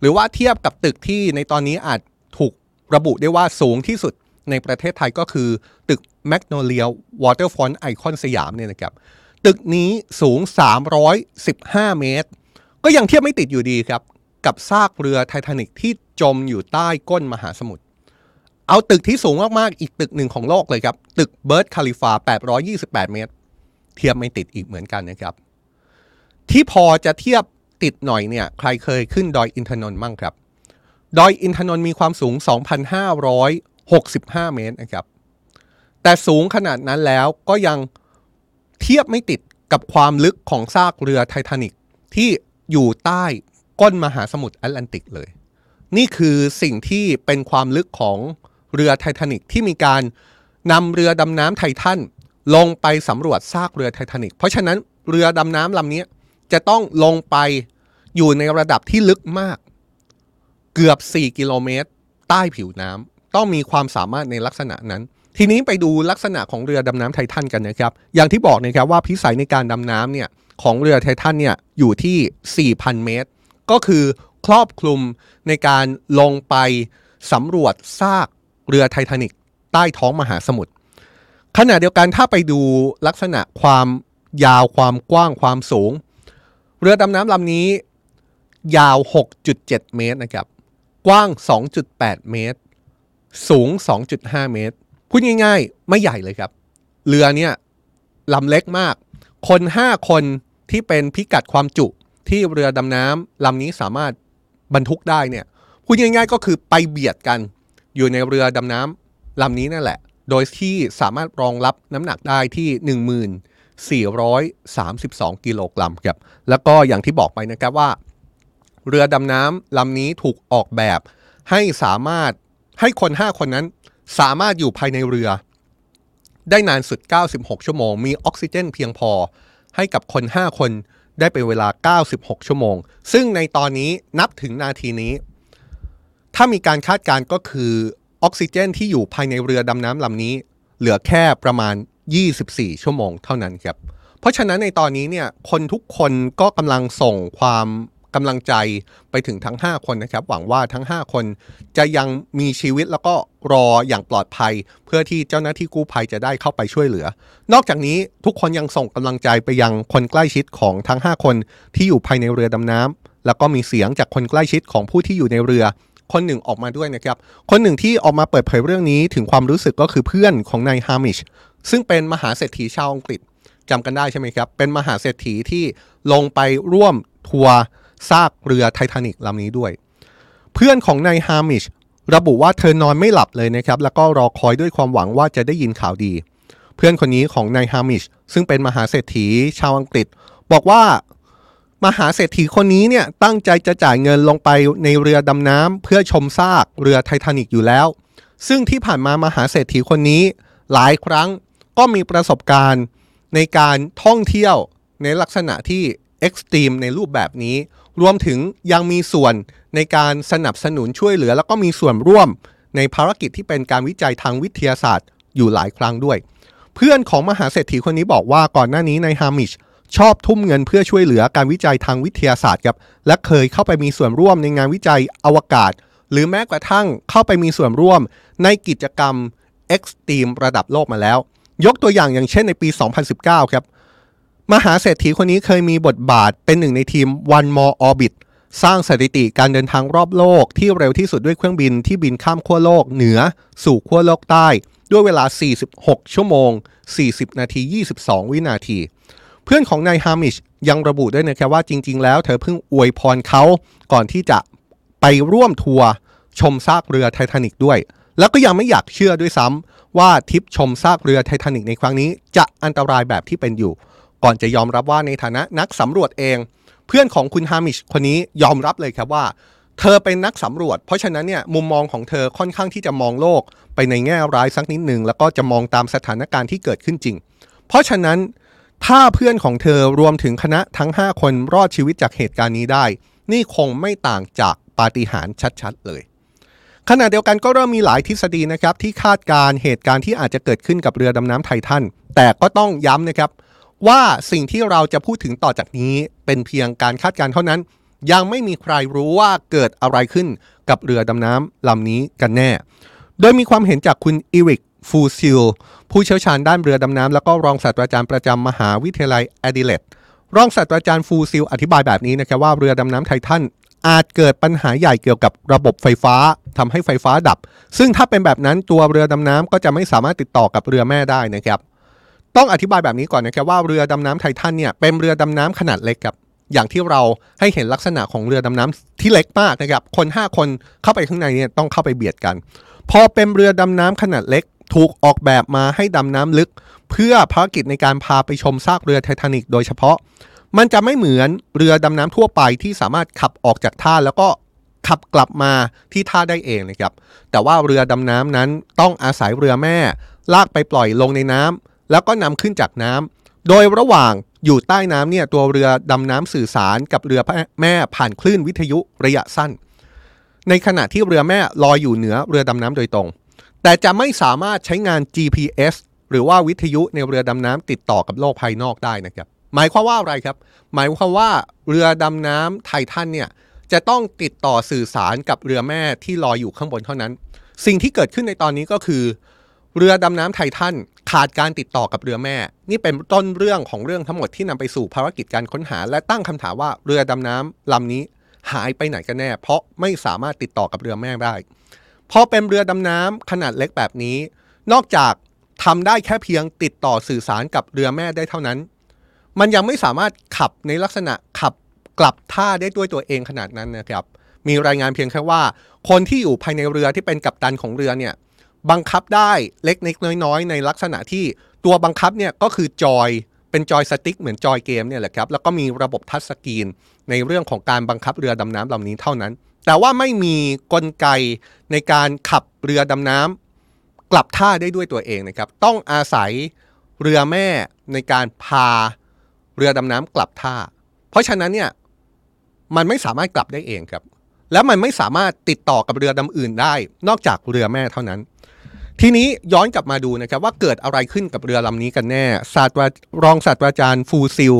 หรือว่าเทียบกับตึกที่ในตอนนี้อาจถูกระบุได้ว่าสูงที่สุดในประเทศไทยก็คือตึก Magnolias Waterfront ไอคอนสยามเนี่ยนะครับ ตึกนี้สูง 315 เมตร ก็ยังเทียบไม่ติดอยู่ดีครับ กับซากเรือไททานิกที่จมอยู่ใต้ก้นมหาสมุทร เอาตึกที่สูงมากๆ อีกตึกหนึ่งของโลกเลยครับ ตึกเบิร์จคาลิฟา 828 เมตร เทียบไม่ติดอีกเหมือนกันนะครับ ที่พอจะเทียบติดหน่อยเนี่ย ใครเคยขึ้นดอยอินทนนท์มั่งครับ ดอยอินทนนท์มีความสูง 2,565 เมตรนะครับ แต่สูงขนาดนั้นแล้วก็ยังเทียบไม่ติดกับความลึกของซากเรือไททานิกที่อยู่ใต้ก้นมหาสมุทรแอตแลนติกเลย นี่คือสิ่งที่เป็นความลึกของ เรือไททานิกที่มีการนำเรือดำน้ำไททันลงไปสำรวจซากเรือไททานิกเพราะฉะนั้นเรือดำน้ำลำนี้จะต้องลงไปอยู่ในระดับที่ลึกมาก เกือบ 4 กิโลเมตร ใต้ผิวน้ำต้องมีความสามารถในลักษณะนั้น ทีนี้ไปดูลักษณะของเรือดำน้ำไททันกันนะครับ อย่างที่บอกนะครับว่าพิสัยในการดำน้ำเนี่ยของเรือไททันเนี่ยอยู่ที่ 4,000 เมตร ก็คือครอบคลุมในการลงไปสำรวจซาก เรือไททานิกใต้ท้องมหาสมุทรขณะเดียวกันถ้าไปดูลักษณะความยาวความกว้างความสูง เรือดำน้ำลำนี้ยาว 6.7 เมตรนะครับ กว้าง 2.8 เมตร สูง 2.5 เมตร พูดง่ายๆ ไม่ใหญ่เลยครับ เรือเนี่ยลำเล็กมาก คน 5 คนที่เป็นพิกัดความจุที่เรือดำน้ำลำนี้สามารถบรรทุกได้เนี่ย พูดง่ายๆ ก็คือไปเบียดกัน อยู่ในเรือดำน้ำลำนี้นั่นแหละ โดยที่สามารถรองรับน้ำหนักได้ที่ 1432 กิโลกรัมครับแล้วก็อย่างที่บอกไปนะครับว่า เรือดำน้ำลำนี้ถูกออกแบบ ให้สามารถให้คน 5 คนนั้นสามารถอยู่ภายในเรือ ได้นานสุด 96 ชั่วโมง มีออกซิเจนเพียงพอ ให้กับคน 5 คนได้เป็นเวลา 96 ชั่วโมง ซึ่งในตอนนี้นับถึงนาทีนี้ ถ้ามีการคาดการณ์ก็คือออกซิเจนที่อยู่ภายในเรือดำน้ำลำนี้ เหลือแค่ประมาณ 24 ชั่วโมงเท่านั้นครับ เพราะฉะนั้นในตอนนี้เนี่ยคนทุกคนก็กำลังส่งความกำลังใจไปถึงทั้ง 5 คนนะครับ หวังว่าทั้ง 5 คนจะยังมีชีวิตแล้วก็รออย่างปลอดภัย เพื่อที่เจ้าหน้าที่กู้ภัยจะได้เข้าไปช่วยเหลือ นอกจากนี้ทุกคนยังส่งกำลังใจไปยังคนใกล้ชิดของทั้ง 5 คนที่อยู่ภายในเรือดำน้ำแล้วก็มีเสียงจากคนใกล้ชิดของผู้ที่อยู่ในเรือ คนหนึ่งออกมาด้วยนะครับ คนหนึ่งที่ออกมาเปิดเผยเรื่องนี้ถึงความรู้สึกก็คือเพื่อนของนายฮามิช ซึ่งเป็นมหาเศรษฐีชาวอังกฤษจำกันได้ใช่ไหมครับ เป็นมหาเศรษฐีที่ลงไปร่วมทัวร์ซากเรือไททานิกลำนี้ด้วย เพื่อนของนายฮามิชระบุว่าเธอนอนไม่หลับเลยนะครับ แล้วก็รอคอยด้วยความหวังว่าจะได้ยินข่าวดี เพื่อนคนนี้ของนายฮามิชซึ่งเป็นมหาเศรษฐีชาวอังกฤษ บอกว่า มหาเศรษฐีคนนี้เนี่ยตั้งใจจะจ่ายเงินลงไปในเรือดำน้ำเพื่อชมซากเรือไททานิกอยู่แล้ว ซึ่งที่ผ่านมามหาเศรษฐีคนนี้ หลายครั้งก็มีประสบการณ์ในการท่องเที่ยวในลักษณะที่extreme ในรูปแบบนี้ รวมถึงยังมีส่วนในการสนับสนุนช่วยเหลือ แล้วก็มีส่วนร่วมในภารกิจที่เป็นการวิจัยทางวิทยาศาสตร์อยู่หลายครั้งด้วย เพื่อนของมหาเศรษฐีคนนี้บอกว่าก่อนหน้านี้นายฮามิช ชอบทุ่มเงินเพื่อช่วยเหลือการวิจัยทางวิทยาศาสตร์ครับและเคยเข้าไปมีส่วนร่วมในงานวิจัยอวกาศ หรือแม้กระทั่งเข้าไปมีส่วนร่วมในกิจกรรม extreme ระดับโลกมาแล้ว ยกตัวอย่างอย่างเช่นในปี 2019 ครับ มหาเศรษฐีคนนี้เคยมีบทบาทเป็นหนึ่งในทีม One More Orbit สร้างสถิติการเดินทางรอบโลกที่เร็วที่สุดด้วยเครื่องบินที่บินข้ามขั้วโลกเหนือ สู่ขั้วโลกใต้ ด้วยเวลา 46 ชั่วโมง 40 นาที 22 วินาที เพื่อนของนายฮามิชยังระบุด้วยนะครับว่าจริง ๆ แล้วเธอเพิ่งอวยพรเขาก่อนที่จะไปร่วมทัวร์ชมซากเรือไททานิกด้วย แล้วก็ยังไม่อยากเชื่อด้วยซ้ำว่าทริปชมซากเรือไททานิกในครั้งนี้ จะอันตรายแบบที่เป็นอยู่ ก่อนจะยอมรับว่าในฐานะนักสำรวจเอง เพื่อนของคุณฮามิชคนนี้ยอมรับเลยครับว่า เธอเป็นนักสำรวจ เพราะฉะนั้นเนี่ยมุมมองของเธอค่อนข้างที่จะมองโลก ไปในแง่ร้ายสักนิดหนึ่งแล้วก็จะมองตามสถานการณ์ที่เกิดขึ้นจริง เพราะฉะนั้น ถ้าเพื่อนของเธอรวมถึงคณะทั้ง 5 คนรอดชีวิตจากเหตุการณ์นี้ได้ นี่คงไม่ต่างจากปาฏิหาริย์ชัดๆ เลย ขณะเดียวกันก็เริ่มมีหลายทฤษฎีนะครับ ที่คาดการเหตุการณ์ที่อาจจะเกิดขึ้นกับเรือดำน้ำไททันแต่ก็ต้องย้ำนะครับ ว่าสิ่งที่เราจะพูดถึงต่อจากนี้เป็นเพียงการคาดการเท่านั้น ยังไม่มีใครรู้ว่าเกิดอะไรขึ้นกับเรือดำน้ำลำนี้กันแน่ โดยมีความเห็นจากคุณอีริก ฟูซิล ผู้เชี่ยวชาญด้านเรือดำน้ำ แล้วก็รองศาสตราจารย์ประจำมหาวิทยาลัยแอดิเลดรองศาสตราจารย์ฟูซิล อธิบายแบบนี้นะครับว่าเรือดำน้ำไททันอาจเกิดปัญหาใหญ่เกี่ยวกับระบบไฟฟ้าทำให้ไฟฟ้าดับ ซึ่งถ้าเป็นแบบนั้นตัวเรือดำน้ำก็จะไม่สามารถติดต่อกับเรือแม่ได้นะครับ ต้องอธิบายแบบนี้ก่อนนะครับว่าเรือดำน้ำไททันเนี่ยเป็นเรือดำน้ำขนาดเล็กครับอย่างที่เราให้เห็นลักษณะของเรือดำน้ำที่เล็กมากนะครับคน 5 คนเข้าไปข้างในเนี่ยต้องเข้าไปเบียดกัน พอเป็นเรือดำน้ำขนาดเล็ก ถูกออกแบบมาให้ดำน้ำลึก เพื่อภารกิจในการพาไปชมซากเรือไททานิกโดยเฉพาะ มันจะไม่เหมือนเรือดำน้ำทั่วไปที่สามารถขับออกจากท่าแล้วก็ขับกลับมาที่ท่าได้เองนะครับ แต่ว่าเรือดำน้ำนั้นต้องอาศัยเรือแม่ ลากไปปล่อยลงในน้ำแล้วก็นำขึ้นจากน้ำโดยระหว่างอยู่ใต้น้ำเนี่ยตัวเรือดำน้ำสื่อสารกับเรือแม่ผ่านคลื่นวิทยุระยะสั้น ในขณะที่เรือแม่ลอยอยู่เหนือเรือดำน้ำโดยตรง แต่จะไม่สามารถใช้งาน GPS หรือว่าวิทยุในเรือดำน้ำติดต่อกับโลกภายนอกได้นะครับ หมายความว่าอะไรครับ หมายความว่าเรือดำน้ำไททันเนี่ยจะต้องติดต่อสื่อสารกับเรือแม่ที่ลอยอยู่ข้างบนเท่านั้น สิ่งที่เกิดขึ้นในตอนนี้ก็คือ เรือดำน้ำไททันขาดการติดต่อกับเรือแม่ นี่เป็นต้นเรื่องของเรื่องทั้งหมดที่นำไปสู่ภารกิจการค้นหา และตั้งคำถามว่าเรือดำน้ำลำนี้หายไปไหนกันแน่ เพราะไม่สามารถติดต่อกับเรือแม่ได้ พอเป็นเรือดำน้ำขนาดเล็กแบบนี้ นอกจากทำได้แค่เพียงติดต่อสื่อสารกับเรือแม่ได้เท่านั้น มันยังไม่สามารถขับในลักษณะขับกลับท่าได้ด้วยตัวเองขนาดนั้นนะครับ มีรายงานเพียงแค่ว่า คนที่อยู่ภายในเรือที่เป็นกัปตันของเรือเนี่ยบังคับได้เล็กๆน้อยๆ ในลักษณะที่ตัวบังคับเนี่ยก็คือจอยเป็นจอยสติ๊กเหมือนจอยเกมเนี่ยแหละครับแล้วก็มีระบบทัชสกรีนในเรื่องของการบังคับเรือดำน้ำลำนี้เท่านั้น แต่ว่าไม่มีกลไกในการขับเรือดำน้ำกลับท่าได้ด้วยตัวเองนะครับ ต้องอาศัยเรือแม่ในการพาเรือดำน้ำกลับท่า เพราะฉะนั้นเนี่ยมันไม่สามารถกลับได้เองครับ แล้วมันไม่สามารถติดต่อกับเรือดำอื่นได้ นอกจากเรือแม่เท่านั้น ทีนี้ย้อนกลับมาดูนะครับว่าเกิดอะไรขึ้นกับเรือลำนี้กันแน่ศาสตรารองศาสตราจารย์ฟูซิล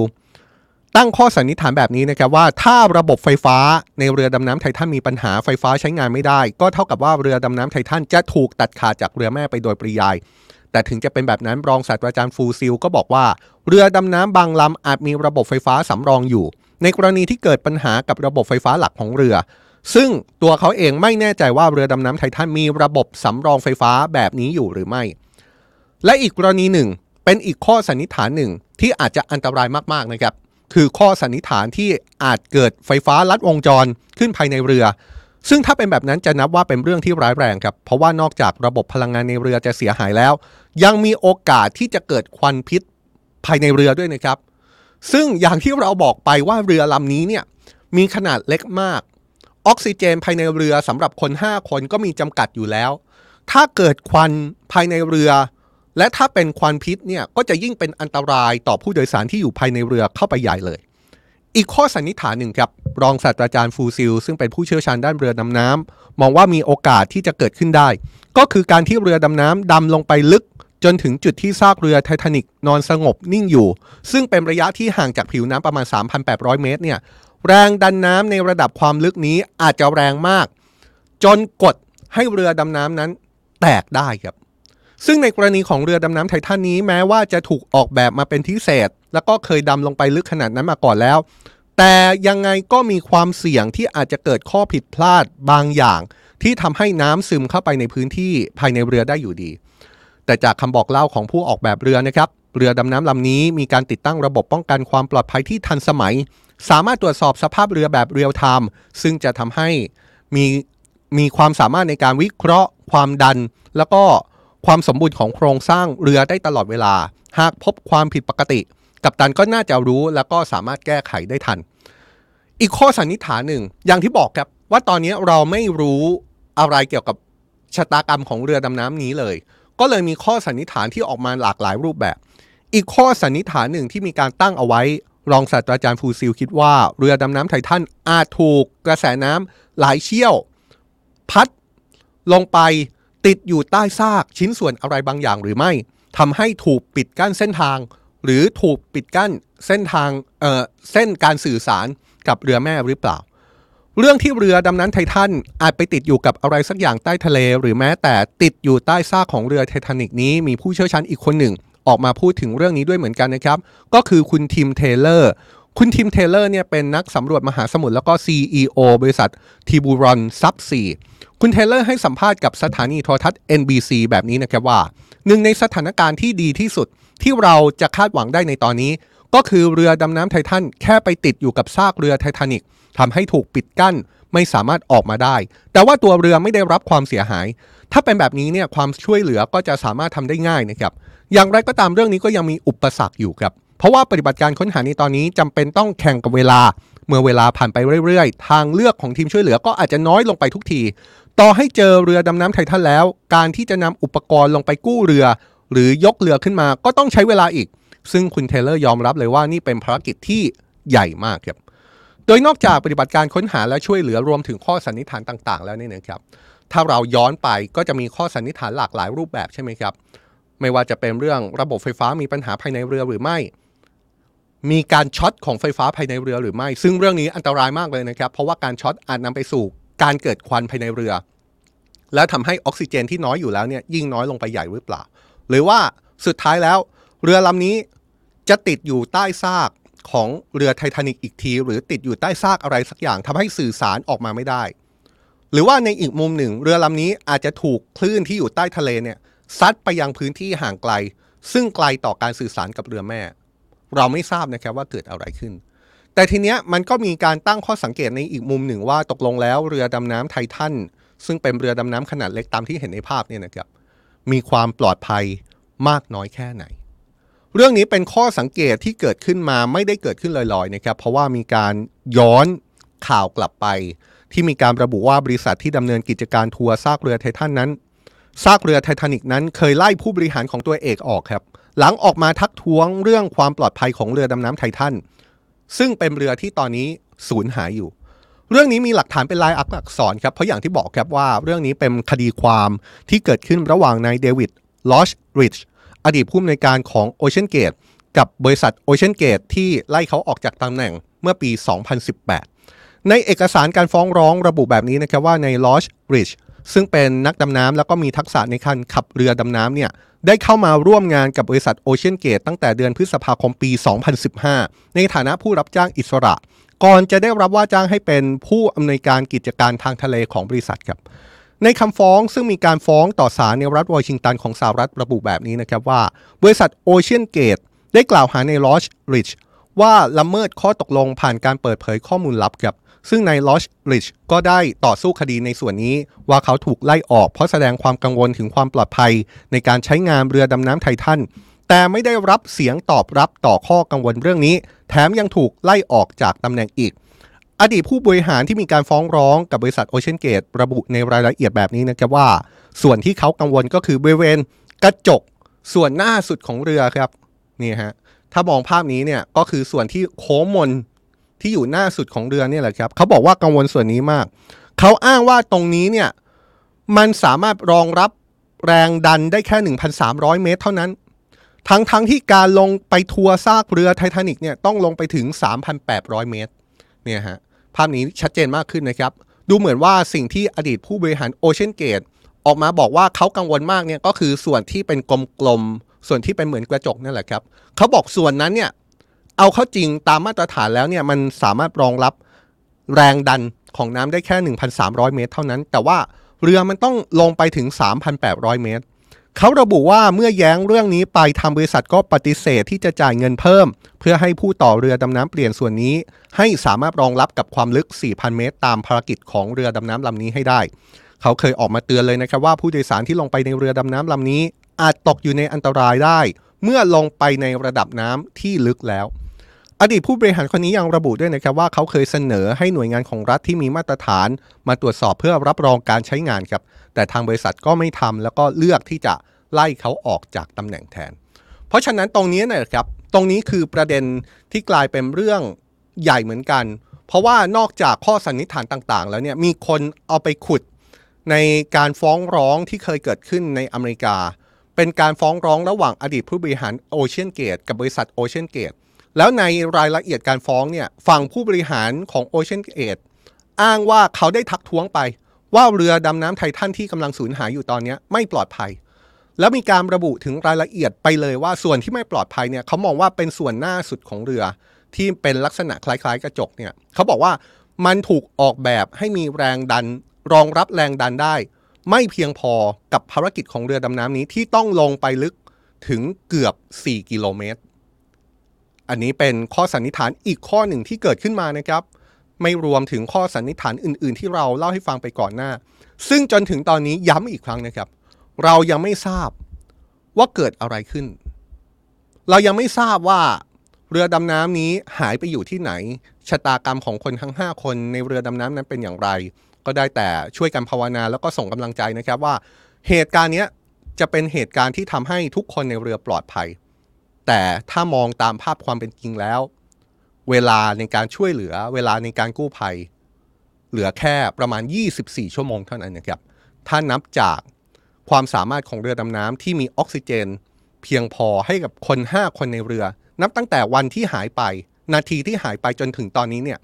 ตั้งข้อสันนิษฐานแบบนี้นะครับว่าถ้าระบบไฟฟ้าในเรือดำน้ำไททันมีปัญหาไฟฟ้าใช้งานไม่ได้ ก็เท่ากับว่าเรือดำน้ำไททันจะถูกตัดขาดจากเรือแม่ไปโดยปริยาย แต่ถึงจะเป็นแบบนั้นรองศาสตราจารย์ฟูซิลก็บอกว่า เรือดำน้ำบางลำอาจมีระบบไฟฟ้าสำรองอยู่ ในกรณีที่เกิดปัญหากับระบบไฟฟ้าหลักของเรือ ซึ่งตัวเขาเองไม่แน่ใจว่าเรือดำน้ำไททันมีระบบสำรองไฟฟ้าแบบนี้อยู่หรือไม่ และอีกกรณีหนึ่ง เป็นอีกข้อสันนิษฐานหนึ่งที่อาจจะอันตรายมากๆนะครับ คือข้อสันนิษฐานที่อาจเกิดไฟฟ้าลัดวงจรขึ้นภายในเรือ ซึ่งถ้าเป็นแบบนั้นจะนับว่าเป็นเรื่องที่ร้ายแรงครับ เพราะว่านอกจากระบบพลังงานในเรือจะเสียหายแล้ว ยังมีโอกาสที่จะเกิดควันพิษภายในเรือด้วยนะครับ ซึ่งอย่างที่เราบอกไปว่าเรือลำนี้เนี่ยมีขนาดเล็กมาก ออกซิเจนภายในเรือสำหรับคน 5 คนก็มีจำกัดอยู่แล้ว ถ้าเกิดควันภายในเรือ และถ้าเป็นควันพิษเนี่ยก็จะยิ่งเป็นอันตรายต่อผู้โดยสารที่อยู่ภายในเรือเข้าไปใหญ่เลย อีกข้อสันนิษฐานหนึ่งครับรองศาสตราจารย์ฟูซิล ซึ่งเป็นผู้เชี่ยวชาญด้านเรือดำน้ำมองว่ามีโอกาสที่จะเกิดขึ้นได้ ก็คือการที่เรือดำน้ำดำลงไปลึก จนถึงจุดที่ซากเรือไททานิกนอนสงบนิ่งอยู่ ซึ่งเป็นระยะที่ห่างจากผิวน้ำประมาณ 3,800 เมตรเนี่ยแรงดันน้ำในระดับความลึกนี้อาจจะแรงมาก จนกดให้เรือดำน้ำนั้นแตกได้ครับ ซึ่งในกรณีของเรือดำน้ำไททันนี้แม้ว่าจะถูกออกแบบมาเป็นพิเศษ แล้วก็เคยดำลงไปลึกขนาดนั้นมาก่อนแล้ว แต่ยังไงก็มีความเสี่ยงที่อาจจะเกิดข้อผิดพลาดบางอย่าง ที่ทำให้น้ำซึมเข้าไปในพื้นที่ภายในเรือได้อยู่ดี แต่จากคำบอกเล่าของผู้ออกแบบเรือนะครับ เรือดำน้ำลำนี้มีการติดตั้งระบบป้องกันความปลอดภัยที่ทันสมัย สามารถตรวจสอบสภาพเรือแบบเรียลไทม์ซึ่งจะทำให้มีมีความสามารถในการวิเคราะห์ ความดัน แล้วก็ ความสมบูรณ์ของโครงสร้างเรือได้ตลอดเวลา หากพบความผิดปกติ กัปตันก็น่าจะรู้แล้วก็สามารถแก้ไขได้ทัน อีกข้อสันนิษฐานหนึ่ง อย่างที่บอกครับว่าตอนนี้เราไม่รู้อะไรเกี่ยวกับชะตากรรมของเรือดำน้ำนี้เลย ก็เลยมีข้อสันนิษฐานที่ออกมาหลากหลายรูปแบบ อีกข้อสันนิษฐานหนึ่งที่มีการตั้งเอาไว้ รองศาสตราจารย์ฟูซิลคิดว่าเรือดำน้ำไททันอาจถูกกระแสน้ำหลายเชี่ยว พัดลงไป ติดอยู่ใต้ซากชิ้นส่วนอะไรบางอย่างหรือไม่ทำให้ถูกปิดกั้นเส้นทาง หรือถูกปิดกั้นเส้นทางเอ่อเส้นการสื่อสารกับเรือแม่หรือเปล่า เรื่องที่เรือดำน้ำไททันอาจไปติดอยู่กับอะไรสักอย่างใต้ทะเล หรือแม้แต่ติดอยู่ใต้ซากของเรือไททานิกนี้มีผู้เชี่ยวชาญอีกคนหนึ่ง ออกมาพูดถึงเรื่องนี้ด้วยเหมือนกันนะครับ ก็คือคุณทิมเทเลอร์คุณทิมเทเลอร์เนี่ยเป็นนักสำรวจมหาสมุทรแล้วก็ CEO บริษัท Tiburon Subsea คุณเทเลอร์ให้สัมภาษณ์กับสถานีโทรทัศน์ NBC แบบนี้นะครับว่า หนึ่งในสถานการณ์ที่ดีที่สุดที่เราจะคาดหวังได้ในตอนนี้ ก็คือเรือดำน้ำไททันแค่ไปติดอยู่กับซากเรือไททานิกทำให้ถูกปิดกั้นไม่สามารถออกมาได้ แต่ว่าตัวเรือไม่ได้รับความเสียหาย ถ้าเป็นแบบนี้เนี่ยความช่วยเหลือก็จะสามารถทำได้ง่ายนะครับ อย่างไรก็ตามเรื่องนี้ก็ยังมีอุปสรรคอยู่ครับ เพราะว่าปฏิบัติการค้นหาในตอนนี้จำเป็นต้องแข่งกับเวลา เมื่อเวลาผ่านไปเรื่อยๆ ทางเลือกของทีมช่วยเหลือก็อาจจะน้อยลงไปทุกที ต่อให้เจอเรือดำน้ำไททันแล้ว การที่จะนำอุปกรณ์ลงไปกู้เรือ หรือยกเรือขึ้นมาก็ต้องใช้เวลาอีก ซึ่งคุณเทเลอร์ยอมรับเลยว่านี่เป็นภารกิจที่ใหญ่มากครับโดยนอกจากปฏิบัติการค้นหาและช่วยเหลือรวมถึงข้อสันนิษฐานต่างๆ แล้วนี่นะครับถ้าเราย้อนไปก็จะมีข้อสันนิษฐานหลากหลายรูปแบบใช่ไหมครับ ไม่ว่าจะเป็นเรื่องระบบไฟฟ้ามีปัญหาภายในเรือหรือไม่ มีการช็อตของไฟฟ้าภายในเรือหรือไม่ ซึ่งเรื่องนี้อันตรายมากเลยนะครับ เพราะว่าการช็อตอาจนำไปสู่ การเกิดควันภายในเรือ แล้วทำให้ออกซิเจนที่น้อยอยู่แล้วเนี่ยยิ่งน้อยลงไปใหญ่หรือเปล่า หรือว่าสุดท้ายแล้ว เรือลำนี้จะติดอยู่ใต้ซากของเรือไททานิกอีกที หรือติดอยู่ใต้ซากอะไรสักอย่างทำให้สื่อสารออกมาไม่ได้ หรือว่าในอีกมุมหนึ่ง เรือลำนี้อาจจะถูกคลื่นที่อยู่ใต้ทะเลเนี่ยซัดไปยังพื้นที่ห่างไกล ซึ่งไกลต่อการสื่อสารกับเรือแม่ เราไม่ทราบนะครับว่าเกิดอะไรขึ้น แต่ทีเนี้ยมันก็มีการตั้งข้อสังเกตในอีกมุมหนึ่งว่าตกลงแล้วเรือดำน้ำไททันซึ่งเป็นเรือดำน้ำขนาดเล็กตามที่เห็นในภาพเนี่ยนะครับ มีความปลอดภัยมากน้อยแค่ไหน เรื่องนี้เป็นข้อสังเกตที่เกิดขึ้นมาไม่ได้เกิดขึ้นลอยๆนะครับ เพราะว่ามีการย้อนข่าวกลับไป ที่มีการระบุว่าบริษัทที่ดำเนินกิจการทัวร์ซากเรือไททันนั้นซากเรือไททานิกนั้นเคยไล่ผู้บริหารของตัวเอกออกครับ หลังออกมาทักท้วงเรื่องความปลอดภัยของเรือดำน้ำไททัน ซึ่งเป็นเรือที่ตอนนี้สูญหายอยู่ เรื่องนี้มีหลักฐานเป็นลายอักษรครับเพราะอย่างที่บอกครับว่าเรื่องนี้เป็นคดีความที่เกิดขึ้นระหว่างนายเดวิดลอชริชอดีตผู้อำนวยการของ Ocean Gate กับบริษัท Ocean Gate ที่ไล่เขาออกจากตำแหน่งเมื่อปี 2018 ในเอกสารการฟ้องร้องระบุแบบนี้นะครับว่าในลอชริช ซึ่งเป็นนักดำน้ำแล้วก็มีทักษะในการขับเรือดำน้ำเนี่ยได้เข้ามาร่วมงานกับบริษัท Ocean Gate ตั้งแต่เดือนพฤษภาคมปี 2015 ในฐานะผู้รับจ้างอิสระ ก่อนจะได้รับว่าจ้างให้เป็นผู้อำนวยการกิจการทางทะเลของบริษัทครับ ในคำฟ้องซึ่งมีการฟ้องต่อศาลในรัฐวอชิงตันของสหรัฐระบุแบบนี้นะครับว่า บริษัทโอเชียนเกตได้กล่าวหาในลอชริช ว่าละเมิดข้อตกลงผ่านการเปิดเผยข้อมูลลับครับ ซึ่งในลอชริชก็ได้ต่อสู้คดีในส่วนนี้ ว่าเขาถูกไล่ออกเพราะแสดงความกังวลถึงความปลอดภัย ในการใช้งานเรือดำน้ำไททันแต่ไม่ได้รับเสียงตอบรับต่อข้อกังวลเรื่องนี้ แถมยังถูกไล่ออกจากตำแหน่งอีก อดีตผู้บริหารที่มีการฟ้องร้องกับบริษัทโอเชียนเกตระบุในรายละเอียดแบบนี้นะครับว่า ส่วนที่เขากังวลก็คือบริเวณกระจกส่วนหน้าสุดของเรือครับนี่ฮะ ถ้ามองภาพนี้เนี่ยก็คือส่วนที่โค้งมนที่อยู่หน้าสุดของเรือเนี่ยแหละครับเขาบอกว่ากังวลส่วนนี้มาก เขาอ้างว่าตรงนี้เนี่ยมันสามารถรองรับแรงดันได้แค่ 1,300 เมตร เท่านั้น ทั้งทั้งที่การลงไปทัวร์ซากเรือไททานิกเนี่ยต้องลงไปถึง 3,800 เมตรเนี่ยฮะภาพนี้ชัดเจนมากขึ้นนะครับ ดูเหมือนว่าสิ่งที่อดีตผู้บริหารโอเชียนเกตออกมาบอกว่าเขากังวลมากเนี่ยก็คือส่วนที่เป็นกลมๆ ส่วนที่เป็นเหมือนกระจกนั่นแหละครับเขาบอกส่วนนั้นเนี่ยเอาเข้าจริงตามมาตรฐานแล้วเนี่ยมันสามารถรองรับแรงดันของน้ำได้แค่ 1,300 เมตร เท่านั้น แต่ว่าเรือมันต้องลงไปถึง 3,800 เมตร เขาระบุว่าเมื่อแย้งเรื่องนี้ไปทางบริษัทก็ปฏิเสธที่จะจ่ายเงินเพิ่ม เพื่อให้ผู้ต่อเรือดำน้ำเปลี่ยนส่วนนี้ ให้สามารถรองรับกับความลึก 4,000 เมตร ตามภารกิจของเรือดำน้ำลำนี้ให้ได้ เขาเคยออกมาเตือนเลยนะครับว่าผู้โดยสารที่ลงไปในเรือดำน้ำลำนี้ อาจตกอยู่ในอันตรายได้ เมื่อลงไปในระดับน้ำที่ลึกแล้ว อดีตผู้บริหารคนนี้ยังระบุด้วยนะครับว่าเขาเคยเสนอให้หน่วยงานของรัฐที่มีมาตรฐาน มาตรวจสอบเพื่อรับรองการใช้งานครับ แต่ทางบริษัทก็ไม่ทำแล้วก็เลือกที่จะไล่เขาออกจากตำแหน่งแทน เพราะฉะนั้นตรงนี้นะครับ ตรงนี้คือประเด็นที่กลายเป็นเรื่องใหญ่เหมือนกัน เพราะว่านอกจากข้อสันนิษฐานต่าง ๆ แล้วเนี่ยมีคนเอาไปขุดในการฟ้องร้องที่เคยเกิดขึ้นในอเมริกา เป็นการฟ้องร้องระหว่างอดีตผู้บริหารโอเชียนเกตกับบริษัทโอเชียนเกตแล้วในรายละเอียดการฟ้องเนี่ยฝั่งผู้บริหารของโอเชียนเกตอ้างว่าเขาได้ทักท้วงไป ว่าเรือดำน้ำไททันที่กำลังสูญหายอยู่ตอนนี้ไม่ปลอดภัย แล้วมีการระบุถึงรายละเอียดไปเลยว่าส่วนที่ไม่ปลอดภัยเนี่ยเขามองว่าเป็นส่วนหน้าสุดของเรือที่เป็นลักษณะคล้ายๆ กระจกเนี่ยเขาบอกว่ามันถูกออกแบบให้มีแรงดัน รองรับแรงดันได้ ไม่เพียงพอกับภารกิจของเรือดำน้ำนี้ที่ต้องลงไปลึกถึงเกือบ 4 กิโลเมตร อันนี้เป็นข้อสันนิษฐานอีกข้อหนึ่งที่เกิดขึ้นมานะครับ ไม่รวมถึงข้อสันนิษฐานอื่น ๆ ที่เราเล่าให้ฟังไปก่อนหน้า ซึ่งจนถึงตอนนี้ย้ำอีกครั้งนะครับ เรายังไม่ทราบว่าเกิดอะไรขึ้น เรายังไม่ทราบว่าเรือดำน้ำนี้หายไปอยู่ที่ไหน ชะตากรรมของคนทั้ง 5 คนในเรือดำน้ำนั้นเป็นอย่างไร ก็ได้แต่ช่วยกันภาวนาแล้วก็ส่งกำลังใจนะครับว่าเหตุการณ์นี้จะเป็นเหตุการณ์ที่ทำให้ทุกคนในเรือปลอดภัย แต่ถ้ามองตามภาพความเป็นจริงแล้ว เวลาในการช่วยเหลือ เวลาในการกู้ภัย เหลือแค่ประมาณ 24 ชั่วโมงเท่านั้นนะครับถ้านับจากความสามารถของเรือดำน้ำที่มีออกซิเจน เพียงพอให้กับคน 5 คนในเรือ นับตั้งแต่วันที่หายไป นาทีที่หายไปจนถึงตอนนี้เนี่ย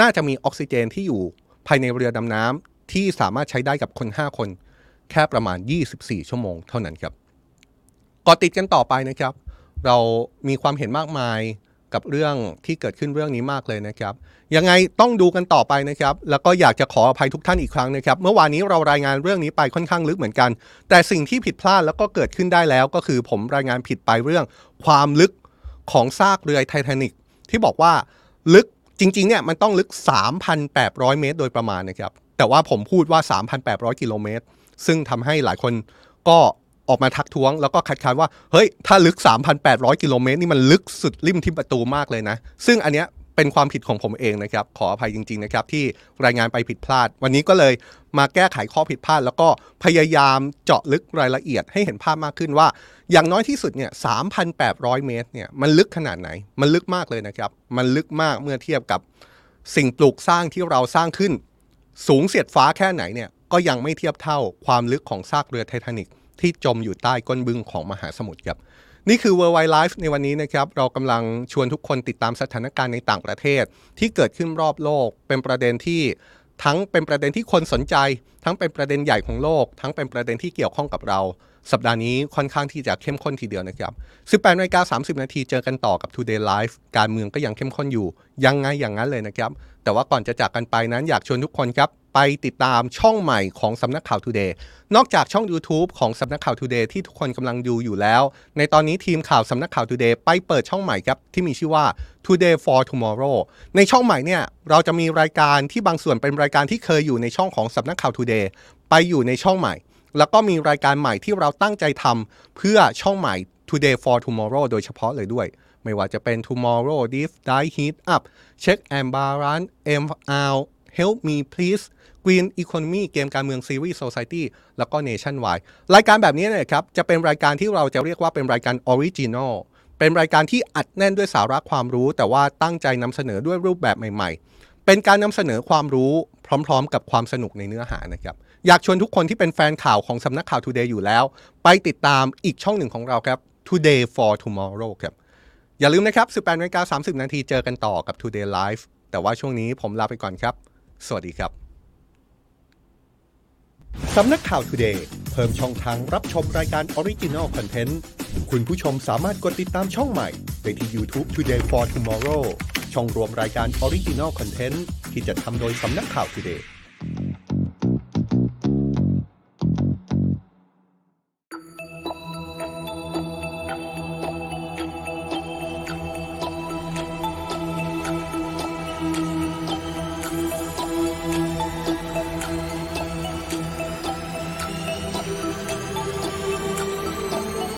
น่าจะมีออกซิเจนที่อยู่ ภายในเรือดำน้ำที่สามารถใช้ได้กับคน 5 คน แค่ประมาณ 24 ชั่วโมงเท่านั้นครับก็ติดกันต่อไปนะครับ เรามีความเห็นมากมายกับเรื่องที่เกิดขึ้นเรื่องนี้มากเลยนะครับ ยังไงต้องดูกันต่อไปนะครับ แล้วก็อยากจะขออภัยทุกท่านอีกครั้งนะครับ เมื่อวานนี้เรารายงานเรื่องนี้ไปค่อนข้างลึกเหมือนกัน แต่สิ่งที่ผิดพลาดแล้วก็เกิดขึ้นได้แล้วก็คือผมรายงานผิดไปเรื่อง ความลึกของซากเรือไททานิกที่บอกว่าลึก จริงๆเนี่ยมันต้องลึก 3,800 เมตร โดยประมาณนะครับ แต่ว่าผมพูดว่า 3,800 กิโลเมตร ซึ่งทำให้หลายคนก็ออกมาทักท้วง แล้วก็คัดค้านว่า เฮ้ย ถ้าลึก 3,800 กิโลเมตรนี่มันลึกสุดริมทิ่ประตูมากเลยนะ ซึ่งอันเนี้ย เป็นความผิดของผมเองนะครับ ขออภัยจริง ๆ นะครับ ที่รายงานไปผิดพลาด วันนี้ก็เลยมาแก้ไขข้อผิดพลาด แล้วก็พยายามเจาะลึกรายละเอียดให้เห็นภาพมากขึ้นว่า อย่างน้อยที่สุดเนี่ย 3,800 เมตรเนี่ยมันลึกขนาดไหน มันลึกมากเลยนะครับ มันลึกมากเมื่อเทียบกับสิ่งปลูกสร้างที่เราสร้างขึ้น สูงเสียดฟ้าแค่ไหนเนี่ยก็ยังไม่เทียบเท่าความลึกของซากเรือไททานิกที่จมอยู่ใต้ก้นบึ้งของมหาสมุทรครับ นี่คือ World Wide Life ในวันนี้นะครับเรากำลังชวนทุกคนติดตามสถานการณ์ในต่างประเทศ ที่เกิดขึ้นรอบโลก เป็นประเด็นที่ทั้งเป็นประเด็นที่คนสนใจ ทั้งเป็นประเด็นใหญ่ของโลก ทั้งเป็นประเด็นที่เกี่ยวข้องกับเรา สัปดาห์นี้ค่อนข้างที่จะเข้มข้นทีเดียวนะครับ 18นาฬิกา30 นาทีเจอกันต่อกับ Today Live การเมืองก็ยังเข้มข้นอยู่ ยังไงอย่างนั้นเลยนะครับ แต่ว่าก่อนจะจากกันไปนั้นอยากชวนทุกคนครับ ไปติดตามช่องใหม่ของสำนักข่าว Today นอกจากช่อง YouTube ของสำนักข่าว Today ที่ทุกคนกำลังดูอยู่แล้ว ในตอนนี้ทีมข่าวสำนักข่าว Today ไปเปิดช่องใหม่ครับที่มีชื่อว่า Today for Tomorrow ในช่องใหม่เนี่ยเราจะมีรายการที่บางส่วนเป็นรายการที่เคยอยู่ในช่องของสำนักข่าว Today ไปอยู่ในช่องใหม่ แล้วก็มีรายการใหม่ที่เราตั้งใจทำเพื่อช่องใหม่ Today for Tomorrow โดยเฉพาะเลยด้วย ไม่ว่าจะเป็น Tomorrow Deep Dive Heat Up Check and Balance MR Help Me Please Green Economy เกมการเมืองซีรีส์ Society แล้วก็ Nationwide รายการแบบนี้เนี่ยครับ จะเป็นรายการที่เราจะเรียกว่าเป็นรายการ original เป็นรายการที่อัดแน่นด้วยสาระความรู้ แต่ว่าตั้งใจนำเสนอด้วยรูปแบบใหม่ ๆ เป็นการนำเสนอความรู้พร้อม ๆ กับความสนุกในเนื้อหานะครับ อยากชวนทุกคนที่เป็นแฟนข่าวของสำนักข่าว Today อยู่แล้ว ไปติดตามอีกช่องหนึ่งของเราครับ Today for Tomorrow ครับ อย่าลืมนะครับ 18นาฬิกา30 นาทีเจอกันต่อกับ Today Live แต่ว่าช่วงนี้ผมลาไปก่อนครับ สวัสดีครับ สำนักข่าว Today เพิ่มช่องทางรับชมรายการ Original Content คุณผู้ชมสามารถกดติดตามช่องใหม่ได้ที่ YouTube Today for Tomorrow ช่องรวมรายการ Original Content ที่จะทำโดยสำนักข่าว Today